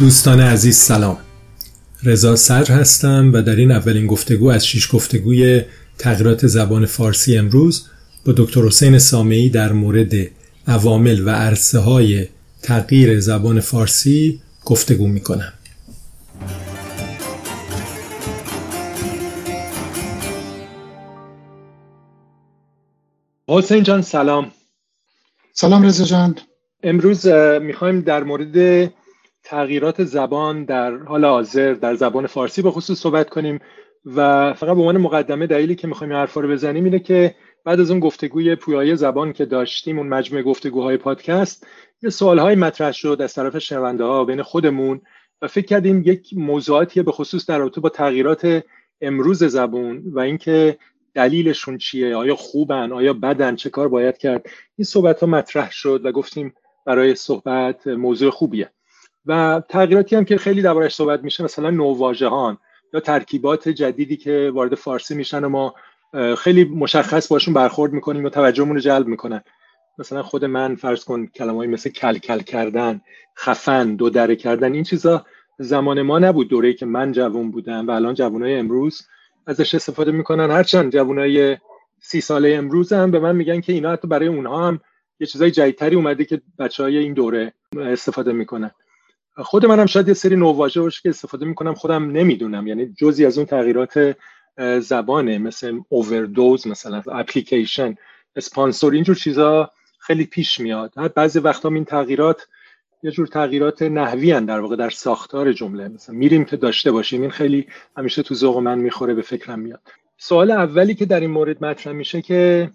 دوستان عزیز سلام. رضا سر هستم و در این اولین گفتگو از شیش گفتگوی تغییرات زبان فارسی امروز با دکتر حسین سامعی در مورد عوامل و عرصه های تغییر زبان فارسی گفتگو می کنم. حسین جان سلام. سلام رضا جان. امروز می‌خوایم در مورد تغییرات زبان در حال حاضر در زبان فارسی به خصوص صحبت کنیم و فقط به عنوان مقدمه دلیلی که می‌خوایم حرفا رو بزنیم اینه که بعد از اون گفتگوی پویای زبان که داشتیم اون مجموعه گفتگوهای پادکست یه سوالهای مطرح شد از طرف شنونده ها بین خودمون و فکر کردیم یک موضوعاتی به خصوص در رابطه با تغییرات امروز زبون و اینکه دلیلشون چیه آیا خوبن آیا بدن چه کار باید کرد. این صحبت ها مطرح شد و گفتیم برای صحبت موضوع خوبیه. و تغییراتی هم که خیلی دربارش صحبت میشه مثلا نوواژهان یا ترکیبات جدیدی که وارد فارسی میشن و ما خیلی مشخص باشون برخورد می‌کنیم و توجهمون رو جلب می‌کنن. مثلا خود من فرض کن کلمه مثل کل کل کردن خفن دو دره کردن این چیزا زمان ما نبود دوره‌ای که من جوون بودم و الان جوانای امروز ازش استفاده می‌کنن. هرچند جوانای سی ساله امروز هم به من میگن که اینا حتی برای اونها هم یه چیزای جدیدتری اومده که بچه های این دوره استفاده می‌کنن. خود منم شاید یه سری نوواژه باشه که استفاده می‌کنم خودم نمی‌دونم. یعنی جزی از اون تغییرات زبانه مثل اووردوز مثلا اپلیکیشن اسپانسور اینجور چیزا خیلی پیش میاد. بعضی وقتا این تغییرات یه جور تغییرات نحوی هن در واقع در ساختار جمله. مثلا میریم که داشته باشیم این خیلی همیشه تو ذوق من می‌خوره به فکرم میاد. سوال اولی که در این مورد مطرح میشه که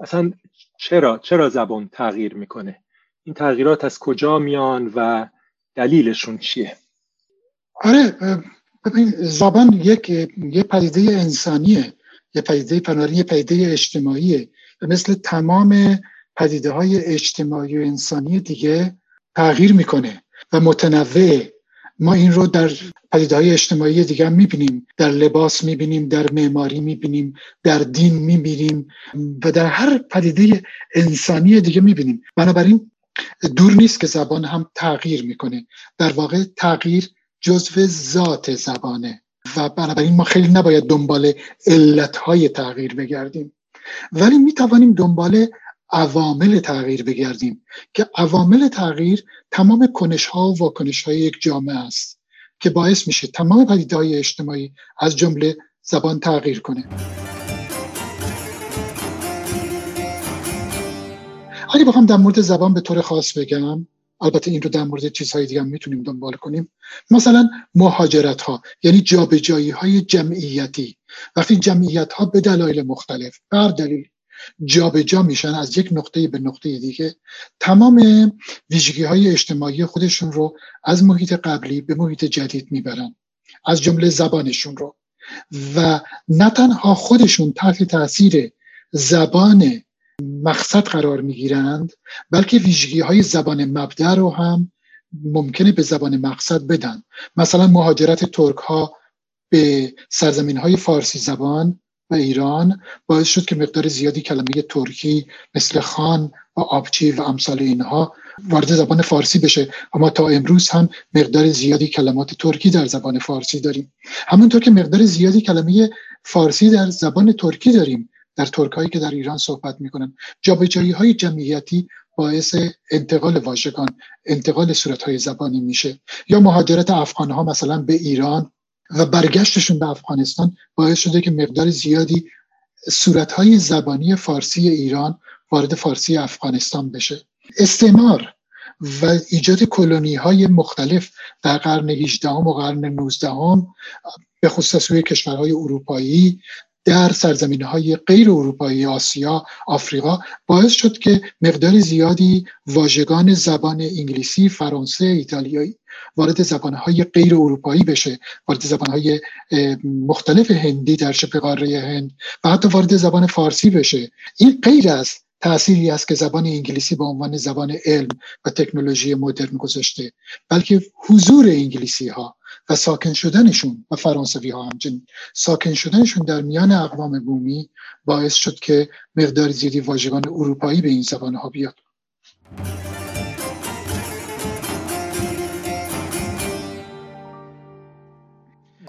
اصلا چرا چرا زبان تغییر می‌کنه؟ این تغییرات از کجا میان و دلیلشون چیه؟ آره ببین زبان یک یه پدیده انسانیه یه پدیده فناری یه پدیده اجتماعیه مثل تمام پدیده های اجتماعی و انسانی دیگه تغییر می‌کنه و متنوع ما این رو در پدیده های اجتماعی دیگه هم می‌بینیم. در لباس می‌بینیم در معماری می‌بینیم در دین می‌بینیم و در هر پدیده انسانی دیگه می‌بینیم. بنابراین دور نیست که زبان هم تغییر می‌کنه. در واقع تغییر جزو ذات زبانه. و بنابراین ما خیلی نباید دنبال علتهای تغییر بگردیم. ولی می‌توانیم دنبال عوامل تغییر بگردیم که عوامل تغییر تمام کنش ها و واکنش های یک جامعه است که باعث میشه تمام پدیده های اجتماعی از جمله زبان تغییر کنه. اگه بخوام در مورد زبان به طور خاص بگم البته این رو در مورد چیزهای دیگه هم می‌تونیم دنبال کنیم. مثلا مهاجرت ها یعنی جابجایی های جمعیتی. وقتی جمعیت ها به دلایل مختلف بر دلیل جابجا جا میشن از یک نقطه به نقطه دیگه تمام ویژگی های اجتماعی خودشون رو از محیط قبلی به محیط جدید می‌برن از جمله زبانشون رو. و نه تنها خودشون تحت تاثیر زبان مقصد قرار می‌گیرند بلکه ویژگی های زبان مبدع رو هم ممکنه به زبان مقصد بدن. مثلا مهاجرت ترک ها به سرزمین های فارسی زبان و ایران باعث شد که مقدار زیادی کلمه ترکی مثل خان و آبچی و امثال اینها وارد زبان فارسی بشه. اما تا امروز هم مقدار زیادی کلمات ترکی در زبان فارسی داریم. همونطور که مقدار زیادی کلمه فارسی در زبان ترکی داریم. در ترک هایی که در ایران صحبت می‌کنن جابجایی های جمعیتی باعث انتقال واژگان انتقال صورت های زبانی میشه. یا مهاجرت افغان ها مثلا به ایران و برگشتشون به افغانستان باعث شده که مقدار زیادی صورت های زبانی فارسی ایران وارد فارسی افغانستان بشه. استعمار و ایجاد کلونی های مختلف در قرن 18 و قرن 19 به خصوص روی کشورهای اروپایی در سرزمین های غیر اروپایی آسیا آفریقا باعث شد که مقدار زیادی واژگان زبان انگلیسی فرانسه ایتالیایی وارد زبانهای غیر اروپایی بشه وارد زبانهای مختلف هندی در شبه قاره هند و حتی وارد زبان فارسی بشه. این غیر از تأثیری است که زبان انگلیسی به عنوان زبان علم و تکنولوژی مدرن گذاشته بلکه حضور انگلیسی ها و ساکن شدنشون و فرانسوی ها همچنین. ساکن شدنشون در میان اقوام بومی باعث شد که مقدار زیادی واژگان اروپایی به این زبان ها بیاد.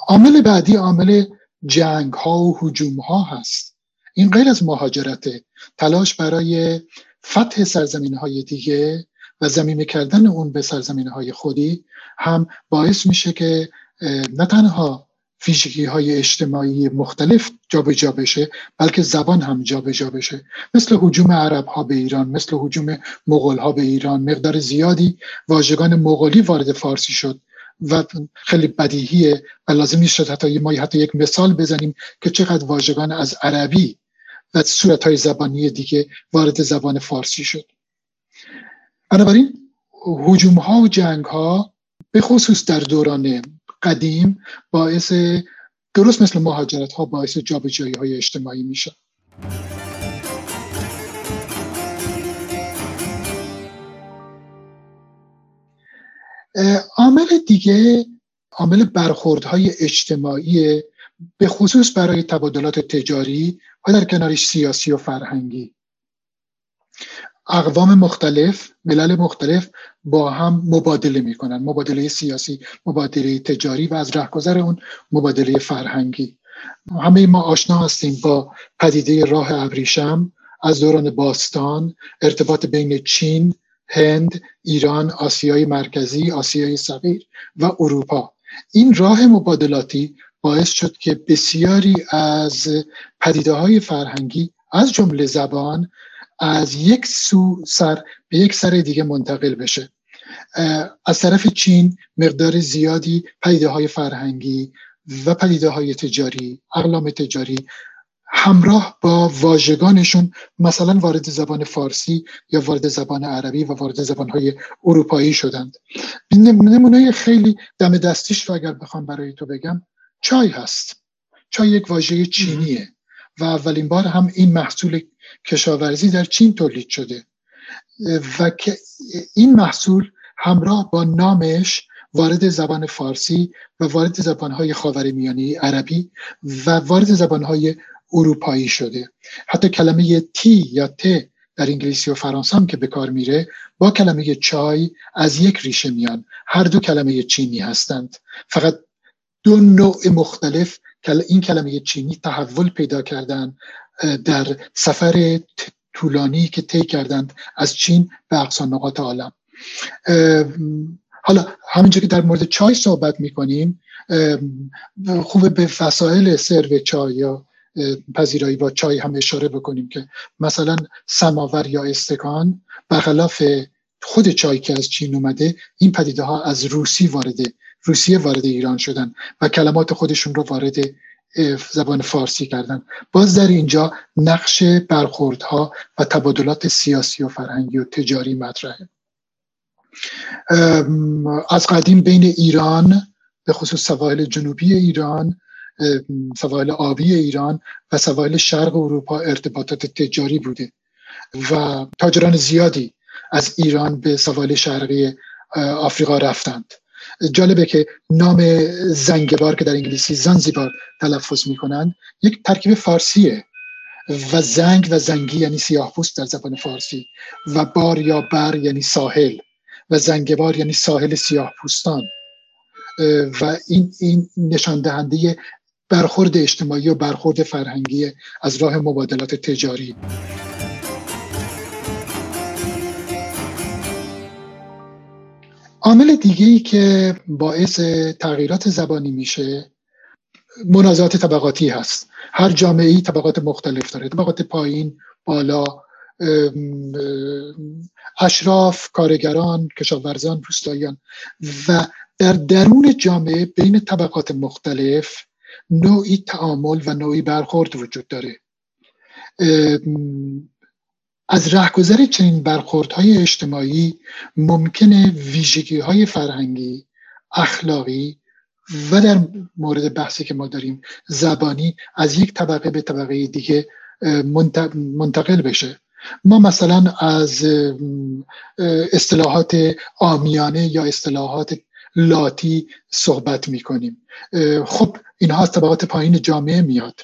عامل بعدی عامل جنگ ها و حجوم ها هست. این غیر از مهاجرت تلاش برای فتح سرزمین های دیگه و زمینه کردن اون به سرزمین های خودی هم باعث میشه که نه تنها فیزیکی های اجتماعی مختلف جابجا جا بشه بلکه زبان هم جابجا جا بشه. مثل حجوم عرب ها به ایران مثل حجوم مغول ها به ایران مقدار زیادی واژگان مغولی وارد فارسی شد و خیلی بدیهیه و لازم نیست حتی ما حتی یک مثال بزنیم که چقدر واژگان از عربی و صورت های زبانی دیگه وارد زبان فارسی شد. بنابراین حجوم ها و جنگ ها به خصوص در دوران قدیم باعث درست مثل مهاجرت ها باعث جابجایی های اجتماعی میشه عامل دیگه عامل برخوردهای اجتماعی به خصوص برای تبادلات تجاری و در کنارش سیاسی و فرهنگی. اقوام مختلف ملل مختلف با هم مبادله می‌کنن. مبادله سیاسی مبادله تجاری و از رهگذر اون مبادله فرهنگی. همه ما آشنا هستیم با پدیده راه ابریشم از دوران باستان ارتباط بین چین هند ایران آسیای مرکزی آسیای صغیر و اروپا. این راه مبادلاتی باعث شد که بسیاری از پدیده های فرهنگی از جمله زبان از یک سو سر به یک سر دیگه منتقل بشه. از طرف چین مقدار زیادی پدیده های فرهنگی و پدیده های تجاری اقلام تجاری همراه با واژگانشون مثلا وارد زبان فارسی یا وارد زبان عربی و وارد زبانهای اروپایی شدند. نمونه خیلی دم دستیش رو اگر بخوام برای تو بگم چای هست. چای یک واژه چینیه و اولین بار هم این محصول کشاورزی در چین تولید شده. و که این محصول همراه با نامش وارد زبان فارسی و وارد زبانهای خاورمیانه عربی و وارد زبانهای اروپایی شده. حتی کلمه تی یا ت در انگلیسی و فرانسه هم که به کار میره با کلمه چای از یک ریشه میان. هر دو کلمه چینی هستند. فقط دو نوع مختلف این کلمه چینی تحول پیدا کردن در سفر طولانی که طی کردند از چین به اقصا نقاط عالم. حالا همینجا که در مورد چای صحبت می‌کنیم خوبه به وسایل سرو چای یا پذیرایی با چای هم اشاره بکنیم که مثلا سماور یا استکان برخلاف خود چای که از چین اومده این پدیده ها از روسی وارد روسیه وارد ایران شدن و کلمات خودشون رو وارد زبان فارسی کردن. باز در اینجا نقش برخوردها و تبادلات سیاسی و فرهنگی و تجاری مطرحه. از قدیم بین ایران به خصوص سواحل جنوبی ایران سواحل آبی ایران و سواحل شرق اروپا ارتباطات تجاری بوده. و تاجران زیادی از ایران به سواحل شرقی آفریقا رفتند. جالبه که نام زنگبار که در انگلیسی زنزیبار تلفظ می‌کنن یک ترکیب فارسیه و زنگ و زنگی یعنی سیاه در زبان فارسی و بار یا بر یعنی ساحل و زنگبار یعنی ساحل سیاه و این این نشان دهنده برخورد اجتماعی و برخورد فرهنگی از راه مبادلات تجاری. عامل دیگه ای که باعث تغییرات زبانی میشه منازعات طبقاتی هست. هر جامعه ای طبقات مختلف داره. طبقات پایین بالا اشراف کارگران کشاورزان روستاییان. و در درون جامعه بین طبقات مختلف نوعی تعامل و نوعی برخورد وجود داره. از رهگذر چنین برخوردهای اجتماعی ممکنه ویژگی های فرهنگی اخلاقی و در مورد بحثی که ما داریم زبانی از یک طبقه به طبقه دیگه منتقل بشه. ما مثلا از اصطلاحات آمیانه یا اصطلاحات لاتی صحبت می‌کنیم. خب اینها از طبقات پایین جامعه میاد.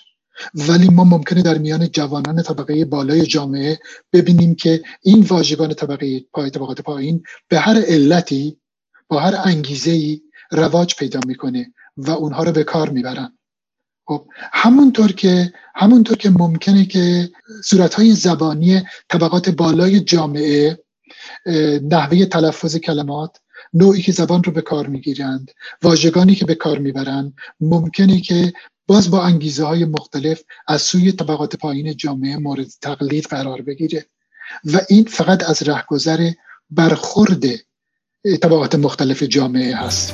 ولی ما ممکنه در میان جوانان طبقه بالای جامعه ببینیم که این واژگان طبقه پای طبقات پایین به هر علتی با هر انگیزه ای رواج پیدا می‌کنه و اونها رو به کار می‌برن. خب همونطور که همونطور که ممکنه که صورتهای زبانی طبقات بالای جامعه نحوه تلفظ کلمات نوعی که زبان رو به کار می‌گیرند واژگانی که به کار می‌برند ممکنه که باز با انگیزه های مختلف از سوی طبقات پایین جامعه مورد تقلید قرار بگیره و این فقط از رهگذر برخورد طبقات مختلف جامعه هست.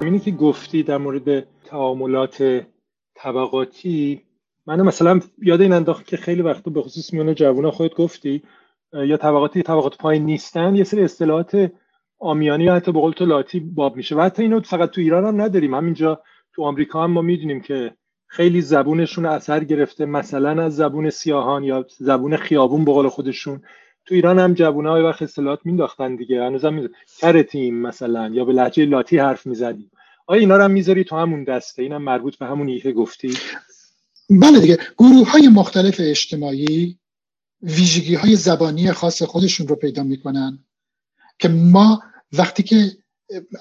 اینی که گفتی در مورد تعاملات طبقاتی من مثلا یاد این انداخت که خیلی وقتا به خصوص میونه جوونا خودت گفتی یا طبقاتی طبقات پایین نیستن یه سری اصطلاحات آمیانی یا حتی به قول تو لاتی باب میشه. و حتی اینو فقط تو ایران هم نداریم. همینجا تو آمریکا هم ما می‌دونیم که خیلی زبونشون اثر گرفته. مثلا از زبون سیاهان یا زبون خیابون به قول خودشون. تو ایران هم جوونا های وقت اصطلاحات مینداختن دیگه. هنوزم می... کرتیم مثلا یا به لهجه لاتی حرف می‌زدیم. آیا اینا رو هم می‌ذاری تو همون دسته؟ اینم مربوط به همون که گفتی؟ بله دیگه. گروه های مختلف اجتماعی ویژگی های زبانی خاص خودشون رو پیدا می‌کنن. که ما وقتی که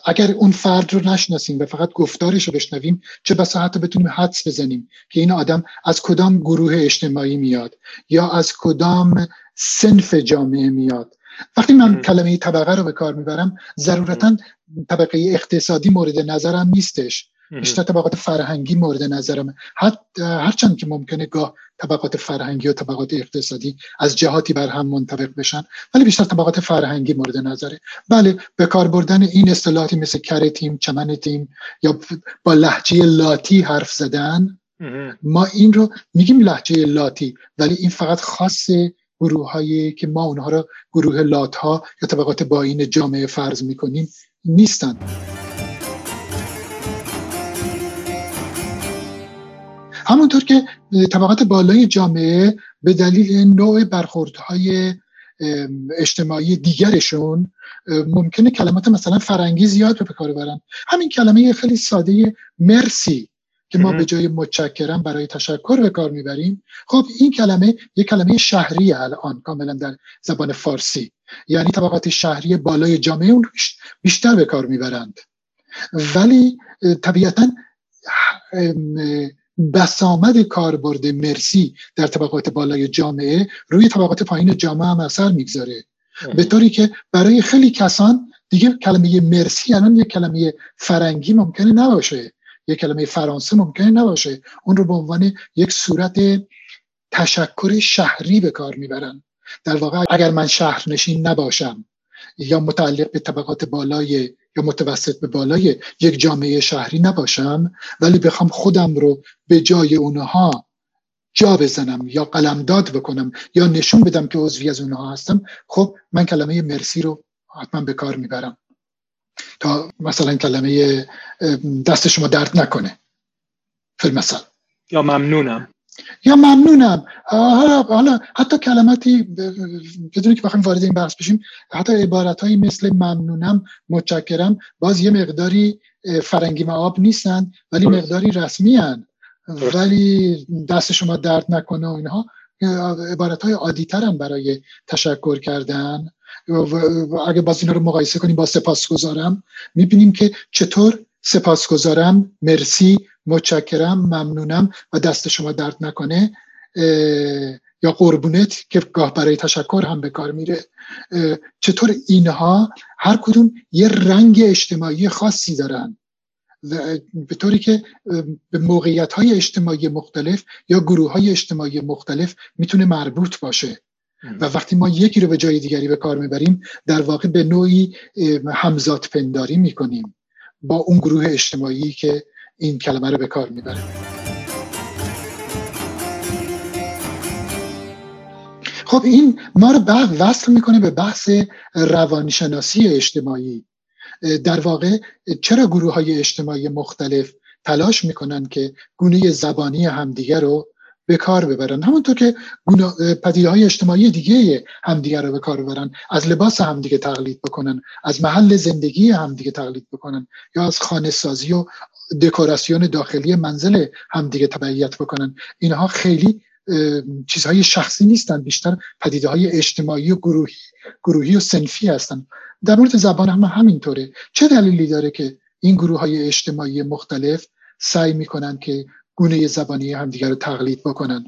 اگر اون فرد رو نشناسیم و فقط گفتارش رو بشنویم چه بسا حتی بتونیم حدس بزنیم که این آدم از کدام گروه اجتماعی میاد یا از کدام سنف جامعه میاد. وقتی من کلمه طبقه رو به کار می‌برم ضرورتا طبقه اقتصادی مورد نظرم نیستش. بیشتر طبقات فرهنگی مورد نظرم هرچند که ممکنه گاه طبقات فرهنگی و طبقات اقتصادی از جهاتی بر هم منطبق بشن ولی بیشتر طبقات فرهنگی مورد نظره. بله به کار بردن این اصطلاحاتی مثل کرتیم چمن تیم یا با لحجه لاتی حرف زدن ما این رو میگیم لحجه لاتی ولی این فقط خاص گروه هایی که ما اونها رو گروه لات ها یا طبقات باین جامعه فرض می‌کنیم نیستند همونطور که طبقات بالای جامعه به دلیل نوع برخوردهای اجتماعی دیگرشون ممکنه کلمات مثلا فرنگی زیاد به کار برن همین کلمه خیلی ساده مرسی که ما به جای متشکرم برای تشکر به کار می‌بریم. خب این کلمه یک کلمه شهری الان کاملا در زبان فارسی. یعنی طبقات شهری بالای جامعه اون بیشتر به کار می‌برند. ولی طبیعتا بسامد کاربرد مرسی در طبقات بالای جامعه روی طبقات پایین جامعه هم اثر می‌گذاره. به طوری که برای خیلی کسان دیگه کلمه مرسی الان یک کلمه فرنگی ممکنه نباشه. یک کلمه فرانسه ممکنه نباشه. اون رو به عنوان یک صورت تشکر شهری به کار می‌برن. در واقع اگر من شهرنشین نباشم یا متعلق به طبقات بالای یا متوسط به بالای یک جامعه شهری نباشم ولی بخوام خودم رو به جای اونها جا بزنم یا قلمداد بکنم یا نشون بدم که عضوی از اونها هستم خب من کلمه مرسی رو حتما به کار می‌برم. تا مثلا کلمه دست شما درد نکنه. فیلم مثلا یا ممنونم. یا ممنونم. حالا حالا حتی کلماتی بدون که بخوایم وارد این بحث بشیم حتی عبارت هایی مثل ممنونم متشکرم باز یه مقداری فرنگی معاب نیستن ولی مقداری رسمی هن. ولی دست شما درد نکنه و اینها عبارت های عادی ترن برای تشکر کردن. و اگه باز اینا رو مقایسه کنیم با سپاسگزارم می‌بینیم که چطور سپاسگزارم. مرسی. متشکرم ممنونم و دست شما درد نکنه. یا قربونت که گاه برای تشکر هم به کار میره. چطور اینها هر کدوم یه رنگ اجتماعی خاصی دارن؟ به طوری که به موقعیت های اجتماعی مختلف یا گروه های اجتماعی مختلف می‌تونه مربوط باشه. و وقتی ما یکی رو به جای دیگری به کار می‌بریم در واقع به نوعی همزاد پنداری می‌کنیم با اون گروه اجتماعی که این کلمه رو به کار می‌بره. خب این ما رو وصل می‌کنه به بحث روانشناسی اجتماعی. در واقع چرا گروه های اجتماعی مختلف تلاش می‌کنن که گونه زبانی همدیگه رو به کار ببرن؟ همونطور که پدیده های اجتماعی دیگه همدیگه رو به کار ببرن. از لباس همدیگه تقلید بکنن. از محل زندگی همدیگه تقلید بکنن. یا از خانه سازی و دکوراسیون داخلی منزل همدیگه تبعیت بکنن. اینها خیلی چیزهای شخصی نیستن بیشتر پدیده های اجتماعی و گروهی, گروهی و سنفی هستن. در مورد زبان هم همینطوره. چه دلیلی داره که این گروه های اجتماعی مختلف سعی می‌کنن که گونه زبانی همدیگر رو تقلید بکنن؟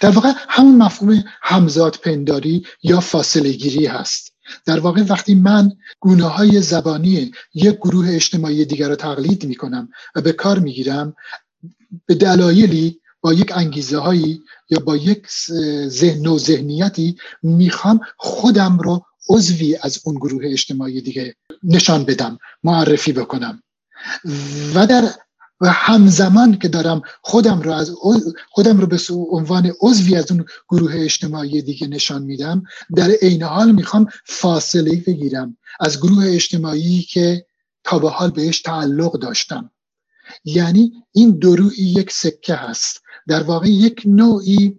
در واقع همون مفهوم همزاد پنداری یا فاصله گیری هست. در واقع وقتی من گونه های زبانی یک گروه اجتماعی دیگر رو تقلید می کنم و به کار می گیرم به دلایلی با یک انگیزه هایی یا با یک ذهن و ذهنیتی می‌خوام خودم رو عضوی از اون گروه اجتماعی دیگه نشان بدم معرفی بکنم. و در و همزمان که دارم خودم رو از خودم رو به عنوان عضوی از اون گروه اجتماعی دیگه نشان میدم در عین حال می‌خوام فاصله بگیرم از گروه اجتماعی که تا به حال بهش تعلق داشتم. یعنی این دروی یک سکه هست. در واقع یک نوعی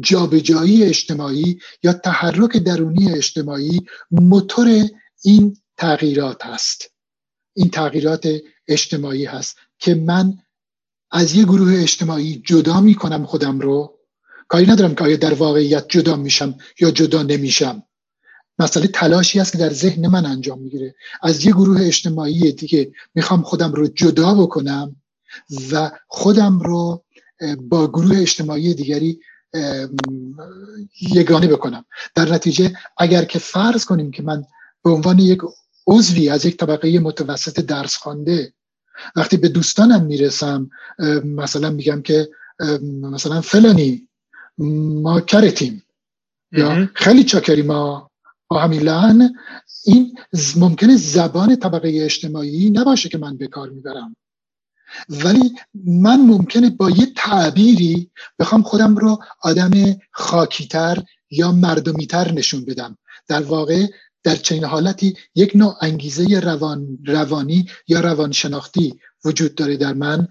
جابجایی اجتماعی یا تحرک درونی اجتماعی موتور این تغییرات هست. این تغییرات اجتماعی هست که من از یه گروه اجتماعی جدا می‌کنم خودم رو. کاری ندارم که آیا در واقعیت جدا میشم یا جدا نمیشم. مسئله تلاشی است که در ذهن من انجام می‌گیره. از یه گروه اجتماعی دیگه می‌خوام خودم رو جدا بکنم و خودم رو با گروه اجتماعی دیگری یگانه بکنم. در نتیجه اگر که فرض کنیم که من به عنوان یک عضوی از یک طبقه متوسط درس خوانده وقتی به دوستانم می‌رسم مثلا میگم که مثلا فلانی ما کرتیم یا خیلی چاکری ما با همین این ممکنه زبان طبقه اجتماعی نباشه که من به کار می‌برم. ولی من ممکنه با یه تعبیری بخوام خودم رو آدم خاکیتر یا مردمیتر نشون بدم. در واقع در چنین حالتی یک نوع انگیزه روان روانی یا روانشناختی وجود داره در من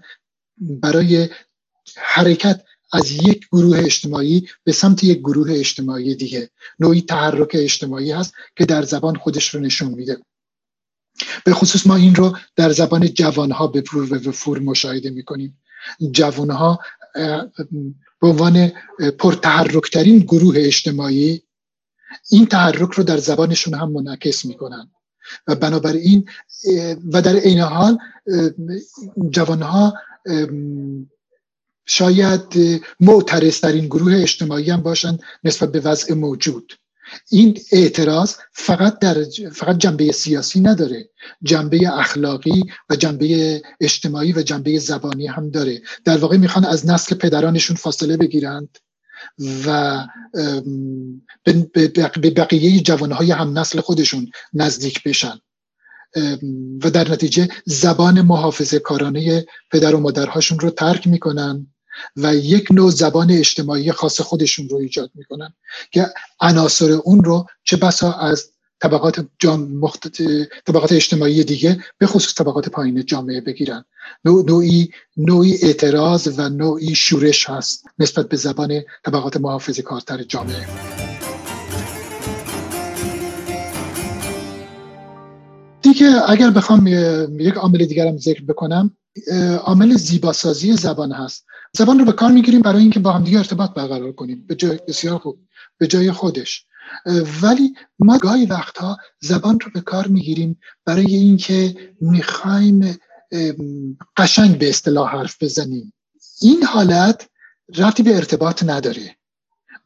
برای حرکت از یک گروه اجتماعی به سمت یک گروه اجتماعی دیگه. نوعی تحرک اجتماعی هست که در زبان خودش رو نشون میده. به خصوص ما این رو در زبان جوانها به و وفور مشاهده می‌کنیم. جوانها به عنوان پرتحرکترین گروه اجتماعی این تحرک رو در زبانشون هم منعکس می‌کنن. و بنابراین و در این حال جوانها شاید معترض این گروه اجتماعی هم باشن نسبت به وضع موجود. این اعتراض فقط در فقط جنبه سیاسی نداره جنبه اخلاقی و جنبه اجتماعی و جنبه زبانی هم داره. در واقع می‌خوان از نسل پدرانشون فاصله بگیرند. و به بقیه جوانهای هم نسل خودشون نزدیک بشن. و در نتیجه زبان محافظه کارانه پدر و مادرهاشون رو ترک می‌کنن و یک نوع زبان اجتماعی خاص خودشون رو ایجاد می‌کنن که عناصر اون رو چه بسا از طبقات, طبقات اجتماعی دیگه به خصوص طبقات پایین جامعه بگیرن. نوعی نوعی اعتراض و نوعی شورش هست نسبت به زبان طبقات محافظ کارتر جامعه. دیگه اگر بخوام یک عامل دیگرم ذکر بکنم عامل زیباسازی زبان هست. زبان رو به کار می‌گیریم برای اینکه با همدیگه ارتباط برقرار کنیم. به جای بسیار خوب. به جای خودش. ولی ما گاهی وقتها زبان رو به کار می‌گیریم برای اینکه می‌خوایم قشنگ به اصطلاح حرف بزنیم. این حالت رفتی به ارتباط نداره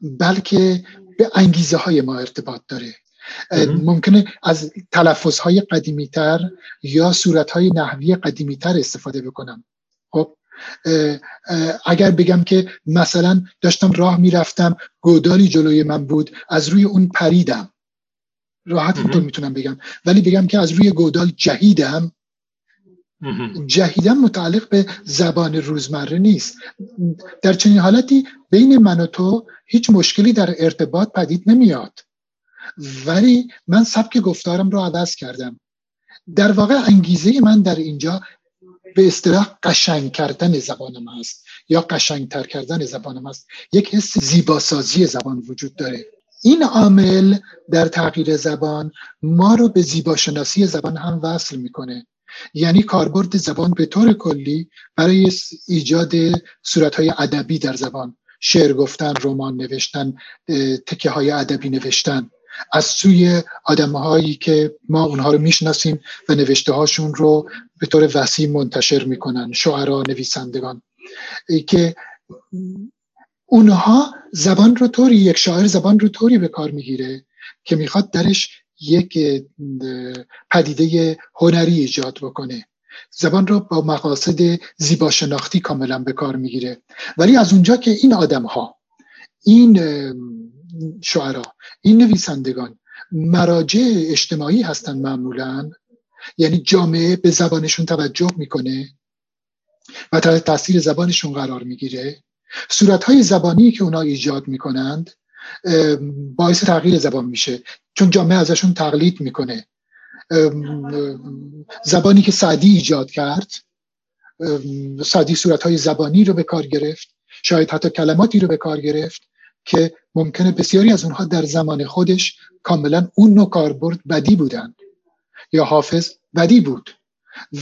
بلکه به انگیزه های ما ارتباط داره. ممکنه از تلفظ های قدیمی تر یا صورت های نحوی قدیمی تر استفاده بکنم. اگر بگم که مثلا داشتم راه می‌رفتم گودالی جلوی من بود از روی اون پریدم. راحت اینطور می‌تونم بگم. ولی بگم که از روی گودال جهیدم. جهیدم متعلق به زبان روزمره نیست. در چنین حالتی بین من و تو هیچ مشکلی در ارتباط پدید نمیاد. ولی من سبک گفتارم رو عوض کردم. در واقع انگیزه من در اینجا به اصطلاح قشنگ کردن زبانم هست یا قشنگتر کردن زبانم هست یک حس زیباسازی زبان وجود داره. این عامل در تغییر زبان ما رو به زیباشناسی زبان هم وصل می‌کنه. یعنی کاربرد زبان به طور کلی برای ایجاد صورتهای ادبی در زبان. شعر گفتن رمان نوشتن تکه های ادبی نوشتن. از سوی آدمهایی که ما اونها رو می‌شناسیم و نوشته هاشون رو به طور وسیع منتشر می‌کنن شعرا نویسندگان. که اونها زبان رو طوری یک شاعر زبان رو طوری به کار می‌گیره که می‌خواد درش یک پدیده هنری ایجاد بکنه. زبان رو با مقاصد زیبا شناختی کاملا به کار می‌گیره. ولی از اونجا که این آدم ها این شعرا این نویسندگان مراجع اجتماعی هستن معمولا یعنی جامعه به زبانشون توجه می‌کنه و تحت تاثیر زبانشون قرار می‌گیره. صورت های زبانی که اونا ایجاد می‌کنند باعث تغییر زبان میشه. چون جامعه ازشون تقلید می‌کنه. زبانی که سعدی ایجاد کرد سعدی صورت های زبانی رو به کار گرفت. شاید حتی کلماتی رو به کار گرفت که ممکنه بسیاری از اونها در زمان خودش کاملا اون نوع کاربرد بدی بودند. یا حافظ بدی بود.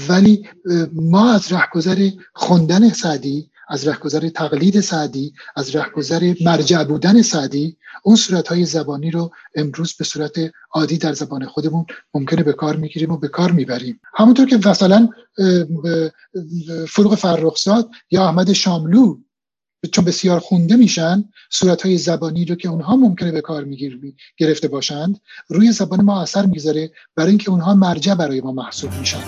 ولی ما از رهگذر خوندن سعدی از رهگذر تقلید سعدی از رهگذر مرجع بودن سعدی اون صورت های زبانی رو امروز به صورت عادی در زبان خودمون ممکنه به کار می‌گیریم و به کار می‌بریم. همونطور که مثلا فروغ فرخزاد یا احمد شاملو چون بسیار خونده میشن صورت های زبانی رو که اونها ممکنه به کار گرفته باشند روی زبان ما اثر می‌ذاره برای اینکه اونها مرجع برای ما محسوب میشن.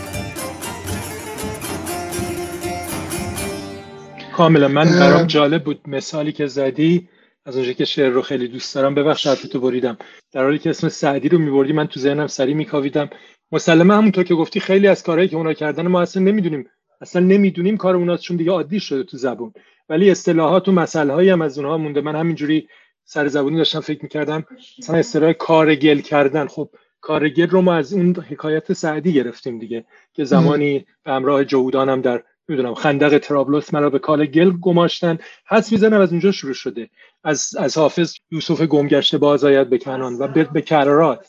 کاملا من برام جالب بود مثالی که زدی از اونجا که شعر رو خیلی دوست دارم ببخش حرف تو بریدم. در حالی که اسم سعدی رو میبردی من تو ذهنم سری میکاویدم. مسلمه همونطور که گفتی خیلی از کارهایی که اونا کردن ما اصلا نمی‌دونیم. اصلا نمی‌دونیم کار اونا چون دیگه عادی شده تو زبون. ولی اصطلاحات و مسئله هایی هم از اونها مونده. من همینجوری سر زبونی داشتم فکر می‌کردم مثلا اصطلاح کارگل کردن. خب کارگل رو ما از اون حکایت سعدی گرفتیم دیگه که زمانی به همراه جهودانم در می‌دونم خندق ترابلوس مرا به کال گل گماشتن. حس می‌زنم از اونجا شروع شده. از از حافظ یوسف گمگشته باز آید به کنان و به کرارات.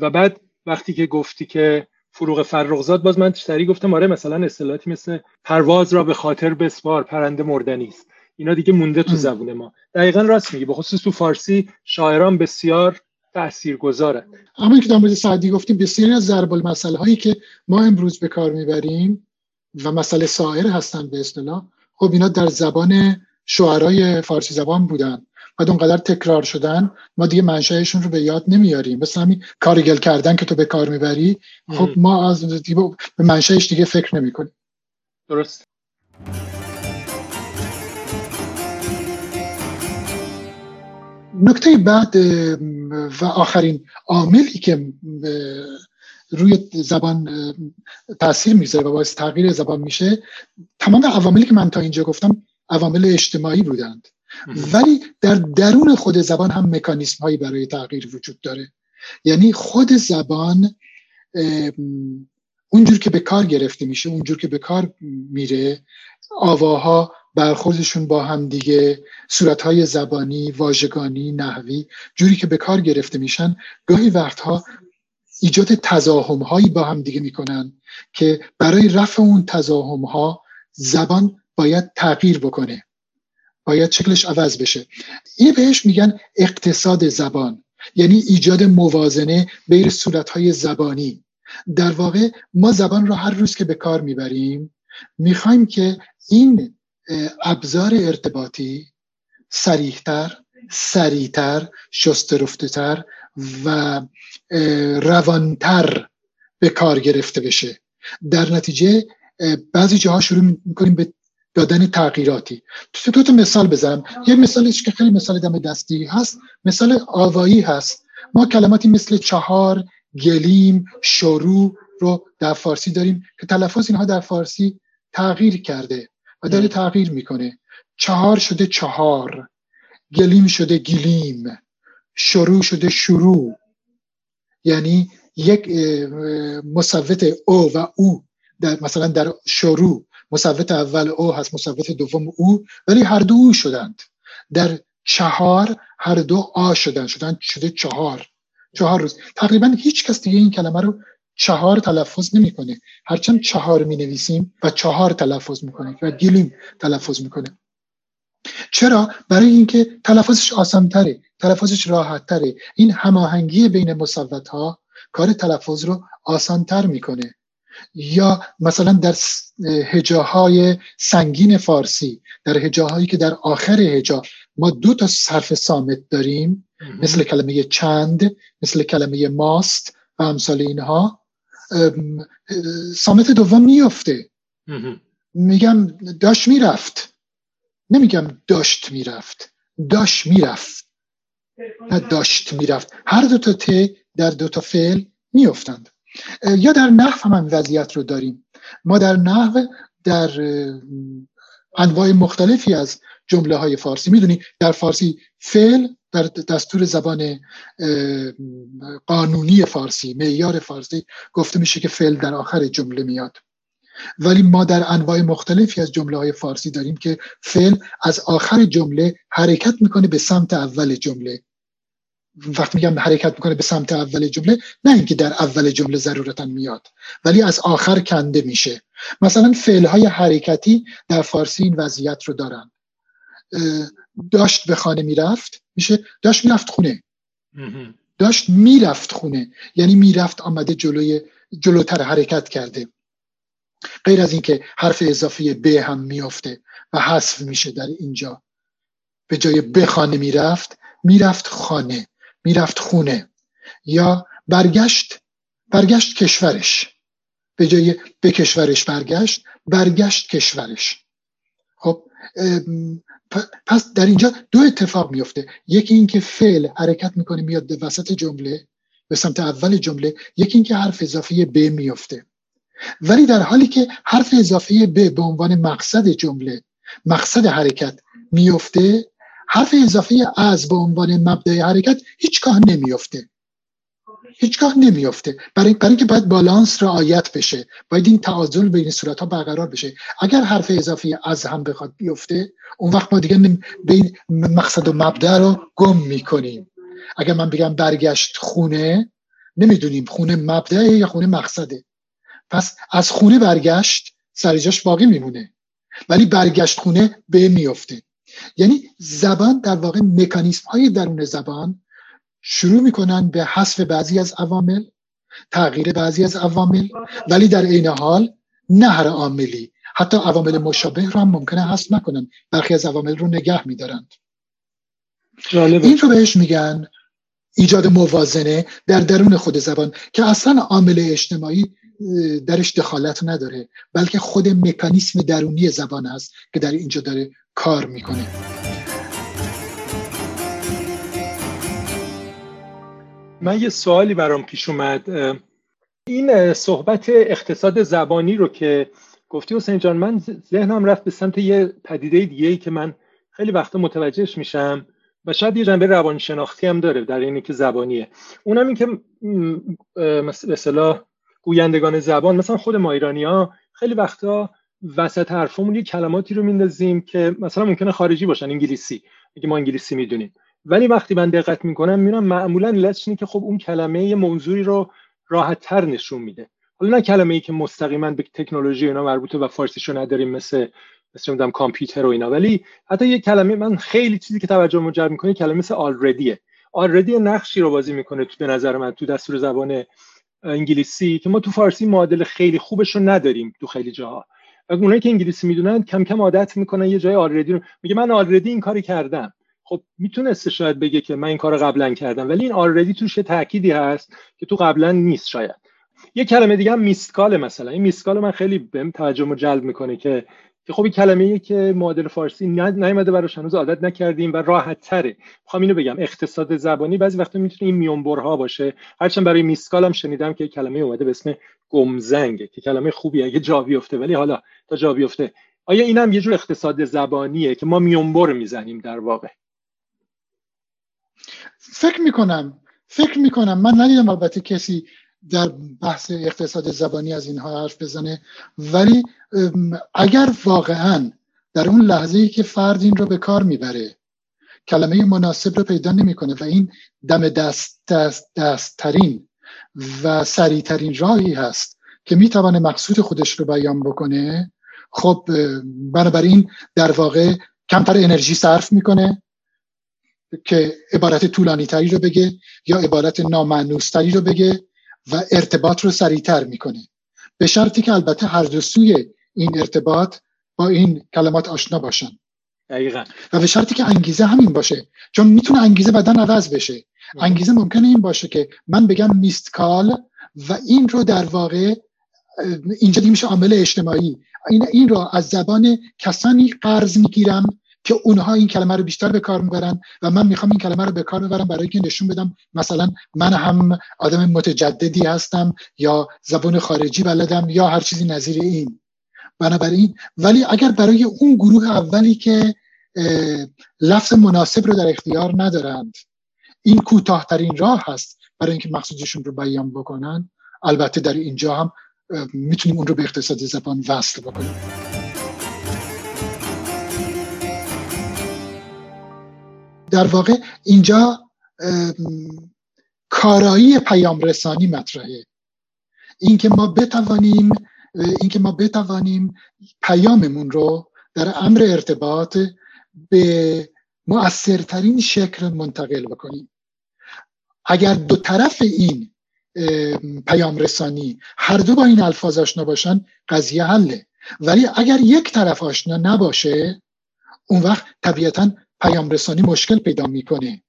و بعد وقتی که گفتی که فروغ فرخزاد باز من سری گفتم آره مثلا اصطلاحاتی مثل پرواز را به خاطر بسپار پرنده مردنی است اینا دیگه مونده تو زبون ما. دقیقا راست میگی. به خصوص تو فارسی شاعران بسیار تاثیرگذارن اما که در مورد سعدی گفتیم بسیاری از ضرب المثل هایی که ما امروز به کار می‌بریم و مسئله سایر هستند به اصطلاح خب اینا در زبان شعرای فارسی زبان بودن. بعد اونقدر تکرار شدن ما دیگه منشأشون رو به یاد نمیاریم. مثل همین کارگل کردن که تو به کار می‌بری خب ما از دیگه به منشأش دیگه فکر نمی‌کنیم. درست. نکته بعد و آخرین عاملی که روی زبان تاثیر می‌ذاره و باعث تغییر زبان میشه تمام عواملی که من تا اینجا گفتم عوامل اجتماعی بودند. ولی در درون خود زبان هم مکانیسم هایی برای تغییر وجود داره. یعنی خود زبان اونجور که به کار گرفته میشه اونجور که به کار میره آواها برخوردشون با هم دیگه صورتهای زبانی واژگانی نحوی جوری که به کار گرفته میشن گاهی وقتها ایجاد تزاهم هایی با هم دیگه می‌کنن که برای رفع اون تزاهم ها زبان باید تغییر بکنه. باید شکلش عوض بشه. این بهش میگن اقتصاد زبان. یعنی ایجاد موازنه بین صورتهای زبانی. در واقع ما زبان رو هر روز که به کار می‌بریم می‌خوایم که این ابزار ارتباطی سریحتر سریعتر شسترفتهتر و روانتر به کار گرفته بشه. در نتیجه بعضی جاها شروع می‌کنیم به دادن تغییراتی. تو دو تا مثال بزنم. یه مثالش که خیلی مثال دم دستی هست مثال آوایی هست. ما کلماتی مثل چهار گلیم شروع رو در فارسی داریم که تلفظ اینها در فارسی تغییر کرده و داره تغییر می‌کنه. چهار شده چهار گلیم شده گلیم شروع شده شروع. یعنی یک مصوت او و او در مثلا در شروع. مصوت اول او هست مصوت دوم او ولی هر دو او شدند. در چهار هر دو آ شدن شدن شده چهار. چهار روز. تقریبا هیچ کس دیگه این کلمه رو چهار تلفظ نمی‌کنه. هرچند چهار می نویسیم و چهار تلفظ می‌کنه و گلیم تلفظ می‌کنه. چرا؟ برای اینکه تلفظش آسانتره تلفظش راحتتره. این هماهنگی بین مصوت ها کار تلفظ رو آسانتر می‌کنه. یا مثلا در هجاهای سنگین فارسی در هجاهایی که در آخر هجا ما دو تا حرف سامت داریم مثل کلمه چند مثل کلمه ماست و امثال اینها سامت دوم میفته میگم داشت می‌رفت. نمیگم داشت می‌رفت. داشت می‌رفت. نه داشت می‌رفت. هر دو تا ت در دو تا فعل میافتند. یا در نحو هم, وضعیت رو داریم. ما در نحو در انواع مختلفی از جمله های فارسی. می‌دونی در فارسی فعل در دستور زبان قانونی فارسی معیار فارسی گفته میشه که فعل در آخر جمله میاد. ولی ما در انواع مختلفی از جمله های فارسی داریم که فعل از آخر جمله حرکت می‌کنه به سمت اول جمله. وقتی میگم حرکت می‌کنه به سمت اول جمله نه اینکه در اول جمله ضرورتا میاد ولی از آخر کنده میشه. مثلا فعل های حرکتی در فارسی این وضعیت رو دارن. داشت به خانه می‌رفت میشه؟ داشت می‌رفت خونه. داشت می‌رفت خونه. یعنی می‌رفت آمده جلوی جلوتر حرکت کرده. غیر از اینکه حرف اضافی ب هم میافته و حذف میشه در اینجا. به جای به خانه می‌رفت می‌رفت خانه. می‌رفت خونه یا برگشت برگشت کشورش. به جای به کشورش برگشت برگشت کشورش. خب پس در اینجا دو اتفاق میفته. یکی اینکه فعل حرکت می‌کنه میاد وسط جمله به سمت اول جمله. یکی اینکه حرف اضافی ب میفته. ولی در حالی که حرف اضافی ب به عنوان مقصد جمله مقصد حرکت میفته حرف اضافی از به عنوان مبدع حرکت هیچگاه نمیفته هیچگاه نمیفته برای, برای اینکه باید بالانس رعایت بشه. باید این تعادل بین صورت ها برقرار بشه. اگر حرف اضافی از هم بخواد بیفته اون وقت ما دیگه بین مقصد و مبدع رو گم می‌کنیم. اگر من بگم برگشت خونه نمی‌دونیم خونه مبدع یا خونه مقصده. پس از خونه برگشت سرجاش باقی میمونه. ولی برگشت خونه به میفته یعنی زبان در واقع مکانیسم های درون زبان شروع می‌کنن به حذف بعضی از عوامل تغییر بعضی از عوامل ولی در عین حال نه هر عاملی. حتی عوامل مشابه رو هم ممکنه حذف نکنن. برخی از عوامل رو نگه میدارند. این رو بهش میگن ایجاد موازنه در درون خود زبان که اصلا عامل اجتماعی درش دخالت نداره بلکه خود مکانیسم درونی زبان است که در اینجا داره کار می‌کنه. من یه سوالی برام پیش اومد. این صحبت اقتصاد زبانی رو که گفتی حسین جان من ذهنم رفت به سمت یه پدیده دیگه ای که من خیلی وقتا متوجهش میشم و شاید یه جنبه روانشناختی هم داره در اینی که زبانیه. اونم این که مثلا گویندگان زبان مثلا خود ما ایرانی ها خیلی وقتا وسط حرفمون یه کلماتی رو میندازیم که مثلا ممکنه خارجی باشن انگلیسی میگه ما انگلیسی می‌دونیم. ولی وقتی من دقت می‌کنم می‌بینم معمولا اینه که خب اون کلمه یه موضوعی رو راحت تر نشون میده. حالا نه کلمه ای که مستقیما به تکنولوژی اینا مربوطه و فارسیشو نداریم مثل مثل می‌دونم کامپیوتر و اینا. ولی حتی یه کلمه من خیلی چیزی که توجه جلب می‌کنه کلمه مثل آلردیه آلردی نقشی رو بازی می‌کنه تو به نظر من تو دستور زبان انگلیسی که ما تو فارسی معادل خیلی خوبش رو نداریم تو خیلی جاها. اونایی که انگلیسی می‌دونن کم کم عادت می‌کنن یه جای already رو. میگه من already این کاری کردم. خب می‌تونسته شاید بگه که من این کار قبلا کردم ولی این already توش تأکیدی هست که تو قبلا نیست شاید. یه کلمه دیگه هم missed call مثلا. این missed call من خیلی بهم توجه جلب می‌کنه که که خب این کلمه که معادل فارسی نیومده براش هنوز عادت نکردیم و راحت تره می‌خوام اینو بگم اقتصاد زبانی بعضی وقتا می‌تونه این میونبرها باشه. هرچند برای missed call هم شنیدم که کلمه اومده به اسم گمزنگه که کلمه خوبیه اگه جا بیفته. ولی حالا تا جا بیفته. آیا این هم یه جور اقتصاد زبانیه که ما میونبر می‌زنیم در واقع؟ فکر می‌کنم. فکر می‌کنم. من ندیدم البته کسی در بحث اقتصاد زبانی از اینها حرف بزنه. ولی اگر واقعا در اون لحظه ای که فرد این رو به کار می‌بره کلمه مناسب رو پیدا نمی‌کنه و این دم دست دست دست ترین و سریعترین راهی هست که می‌توانه مقصود خودش رو بیان بکنه خب بنابراین در واقع کمتر انرژی صرف می‌کنه که عبارت طولانی تری رو بگه یا عبارت نامعنوس تری رو بگه. و ارتباط رو سریعتر می‌کنه. به شرطی که البته هر دو سوی این ارتباط با این کلمات آشنا باشن. دقیقا. و به شرطی که انگیزه همین باشه چون می‌تونه انگیزه بدن عوض بشه. انگیزه ممکنه این باشه که من بگم میست کال و این رو در واقع اینجا دیگه میشه عامل اجتماعی. این این رو از زبان کسانی قرض می‌گیرم که اونها این کلمه رو بیشتر به کار می‌برن و من می‌خوام این کلمه رو به کار ببرم برای که نشون بدم مثلا من هم آدم متجددی هستم یا زبان خارجی بلدم یا هر چیزی نظیر این. بنابراین ولی اگر برای اون گروه اولی که لفظ مناسب رو در اختیار ندارند این کوتاهترین راه هست برای اینکه مقصودشون رو بیان بکنن البته در اینجا هم می‌تونیم اون رو به اقتصاد زبان وصل بکنیم. در واقع اینجا کارایی پیام رسانی مطرحه. اینکه ما بتوانیم اینکه ما بتوانیم پیاممون رو در امر ارتباط به مؤثرترین شکل منتقل بکنیم. اگر دو طرف این پیام رسانی هر دو با این الفاظ آشنا باشن قضیه حله. ولی اگر یک طرف آشنا نباشه اون وقت طبیعتا پیام رسانی مشکل پیدا می‌کنه.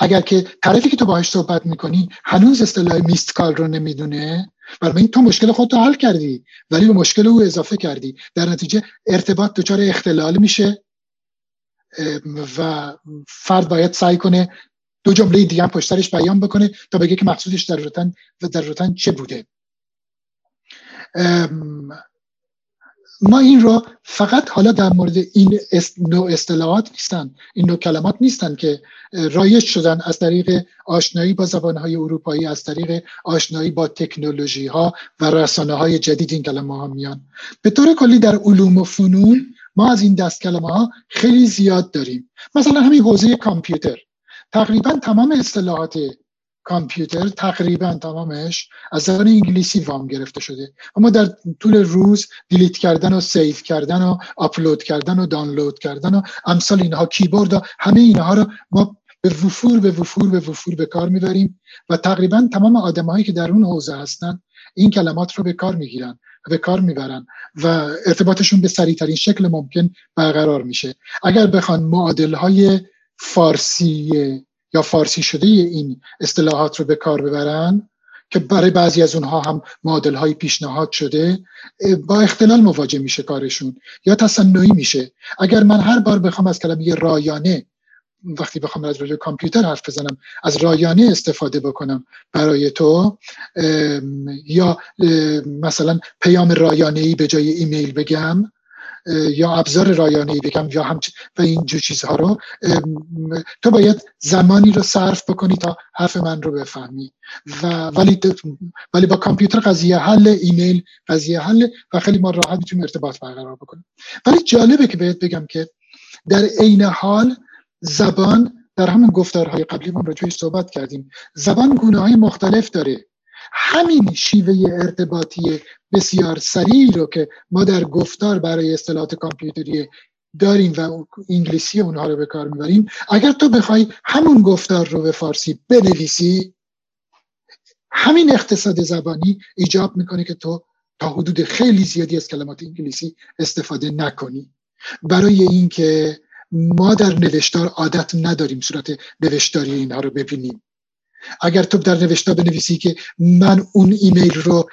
اگر که طرفی که تو باهاش صحبت می‌کنی هنوز اصطلاح میست کال رو نمی‌دونه برای این تو مشکل خودتو حل کردی ولی به مشکل او اضافه کردی. در نتیجه ارتباط دچار اختلال میشه. و فرد باید سعی کنه دو جمله دیگه هم پشترش بیان بکنه تا بگه که مقصودش در و در چه بوده. ما این رو فقط حالا در مورد این نوع اصطلاحات نیستن. این نوع کلمات نیستن که رایج شدن از طریق آشنایی با زبانهای اروپایی از طریق آشنایی با تکنولوژی ها و رسانه های جدید این کلمه ها میان. به طور کلی در علوم و فنون ما از این دست کلمه ها خیلی زیاد داریم. مثلا همین حوزه کامپیوتر. تقریبا تمام اصطلاحات کامپیوتر تقریبا تمامش از زبان انگلیسی وام گرفته شده. اما در طول روز delete کردن و save کردن و آپلود کردن و دانلود کردن و امثال اینها کیبورد و همه اینها رو ما به وفور به وفور به وفور به کار می‌بریم و تقریبا تمام آدمهایی که در اون حوزه هستن این کلمات رو به کار می‌گیرن و به کار می‌برن و ارتباطشون به سریعترین شکل ممکن برقرار میشه. اگر بخوان معادل های فارسی یا فارسی شده این اصطلاحات رو به کار ببرن که برای بعضی از اونها هم معادل های پیشنهاد شده با اختلال مواجه میشه کارشون یا تصنعی میشه. اگر من هر بار بخوام از کلمه رایانه وقتی بخوام از روی کامپیوتر حرف بزنم از رایانه استفاده بکنم برای تو یا مثلا پیام رایانه ای به جای ایمیل بگم یا ابزار رایانه بگم یا هم و این جو چیزها رو تو باید زمانی رو صرف بکنی تا حرف من رو بفهمی. و ولی ولی با کامپیوتر قضیه حل ایمیل قضیه حل و خیلی ما راحت می‌تونیم ارتباط برقرار بکنیم. ولی جالبه که بهت بگم که در عین حال زبان در همون گفتارهای قبلی ما راجعش صحبت کردیم. زبان گونه های مختلف داره. همین شیوه ارتباطی بسیار سریعی رو که ما در گفتار برای اصطلاحات کامپیوتری داریم و انگلیسی اونها رو به کار می‌بریم. اگر تو بخوای همون گفتار رو به فارسی بنویسی همین اقتصاد زبانی ایجاب می‌کنه که تو تا حدود خیلی زیادی از کلمات انگلیسی استفاده نکنی. برای اینکه ما در نوشتار عادت نداریم صورت نوشتاری اینها رو ببینیم. اگر تو در نوشتار بنویسی که من اون ایمیل رو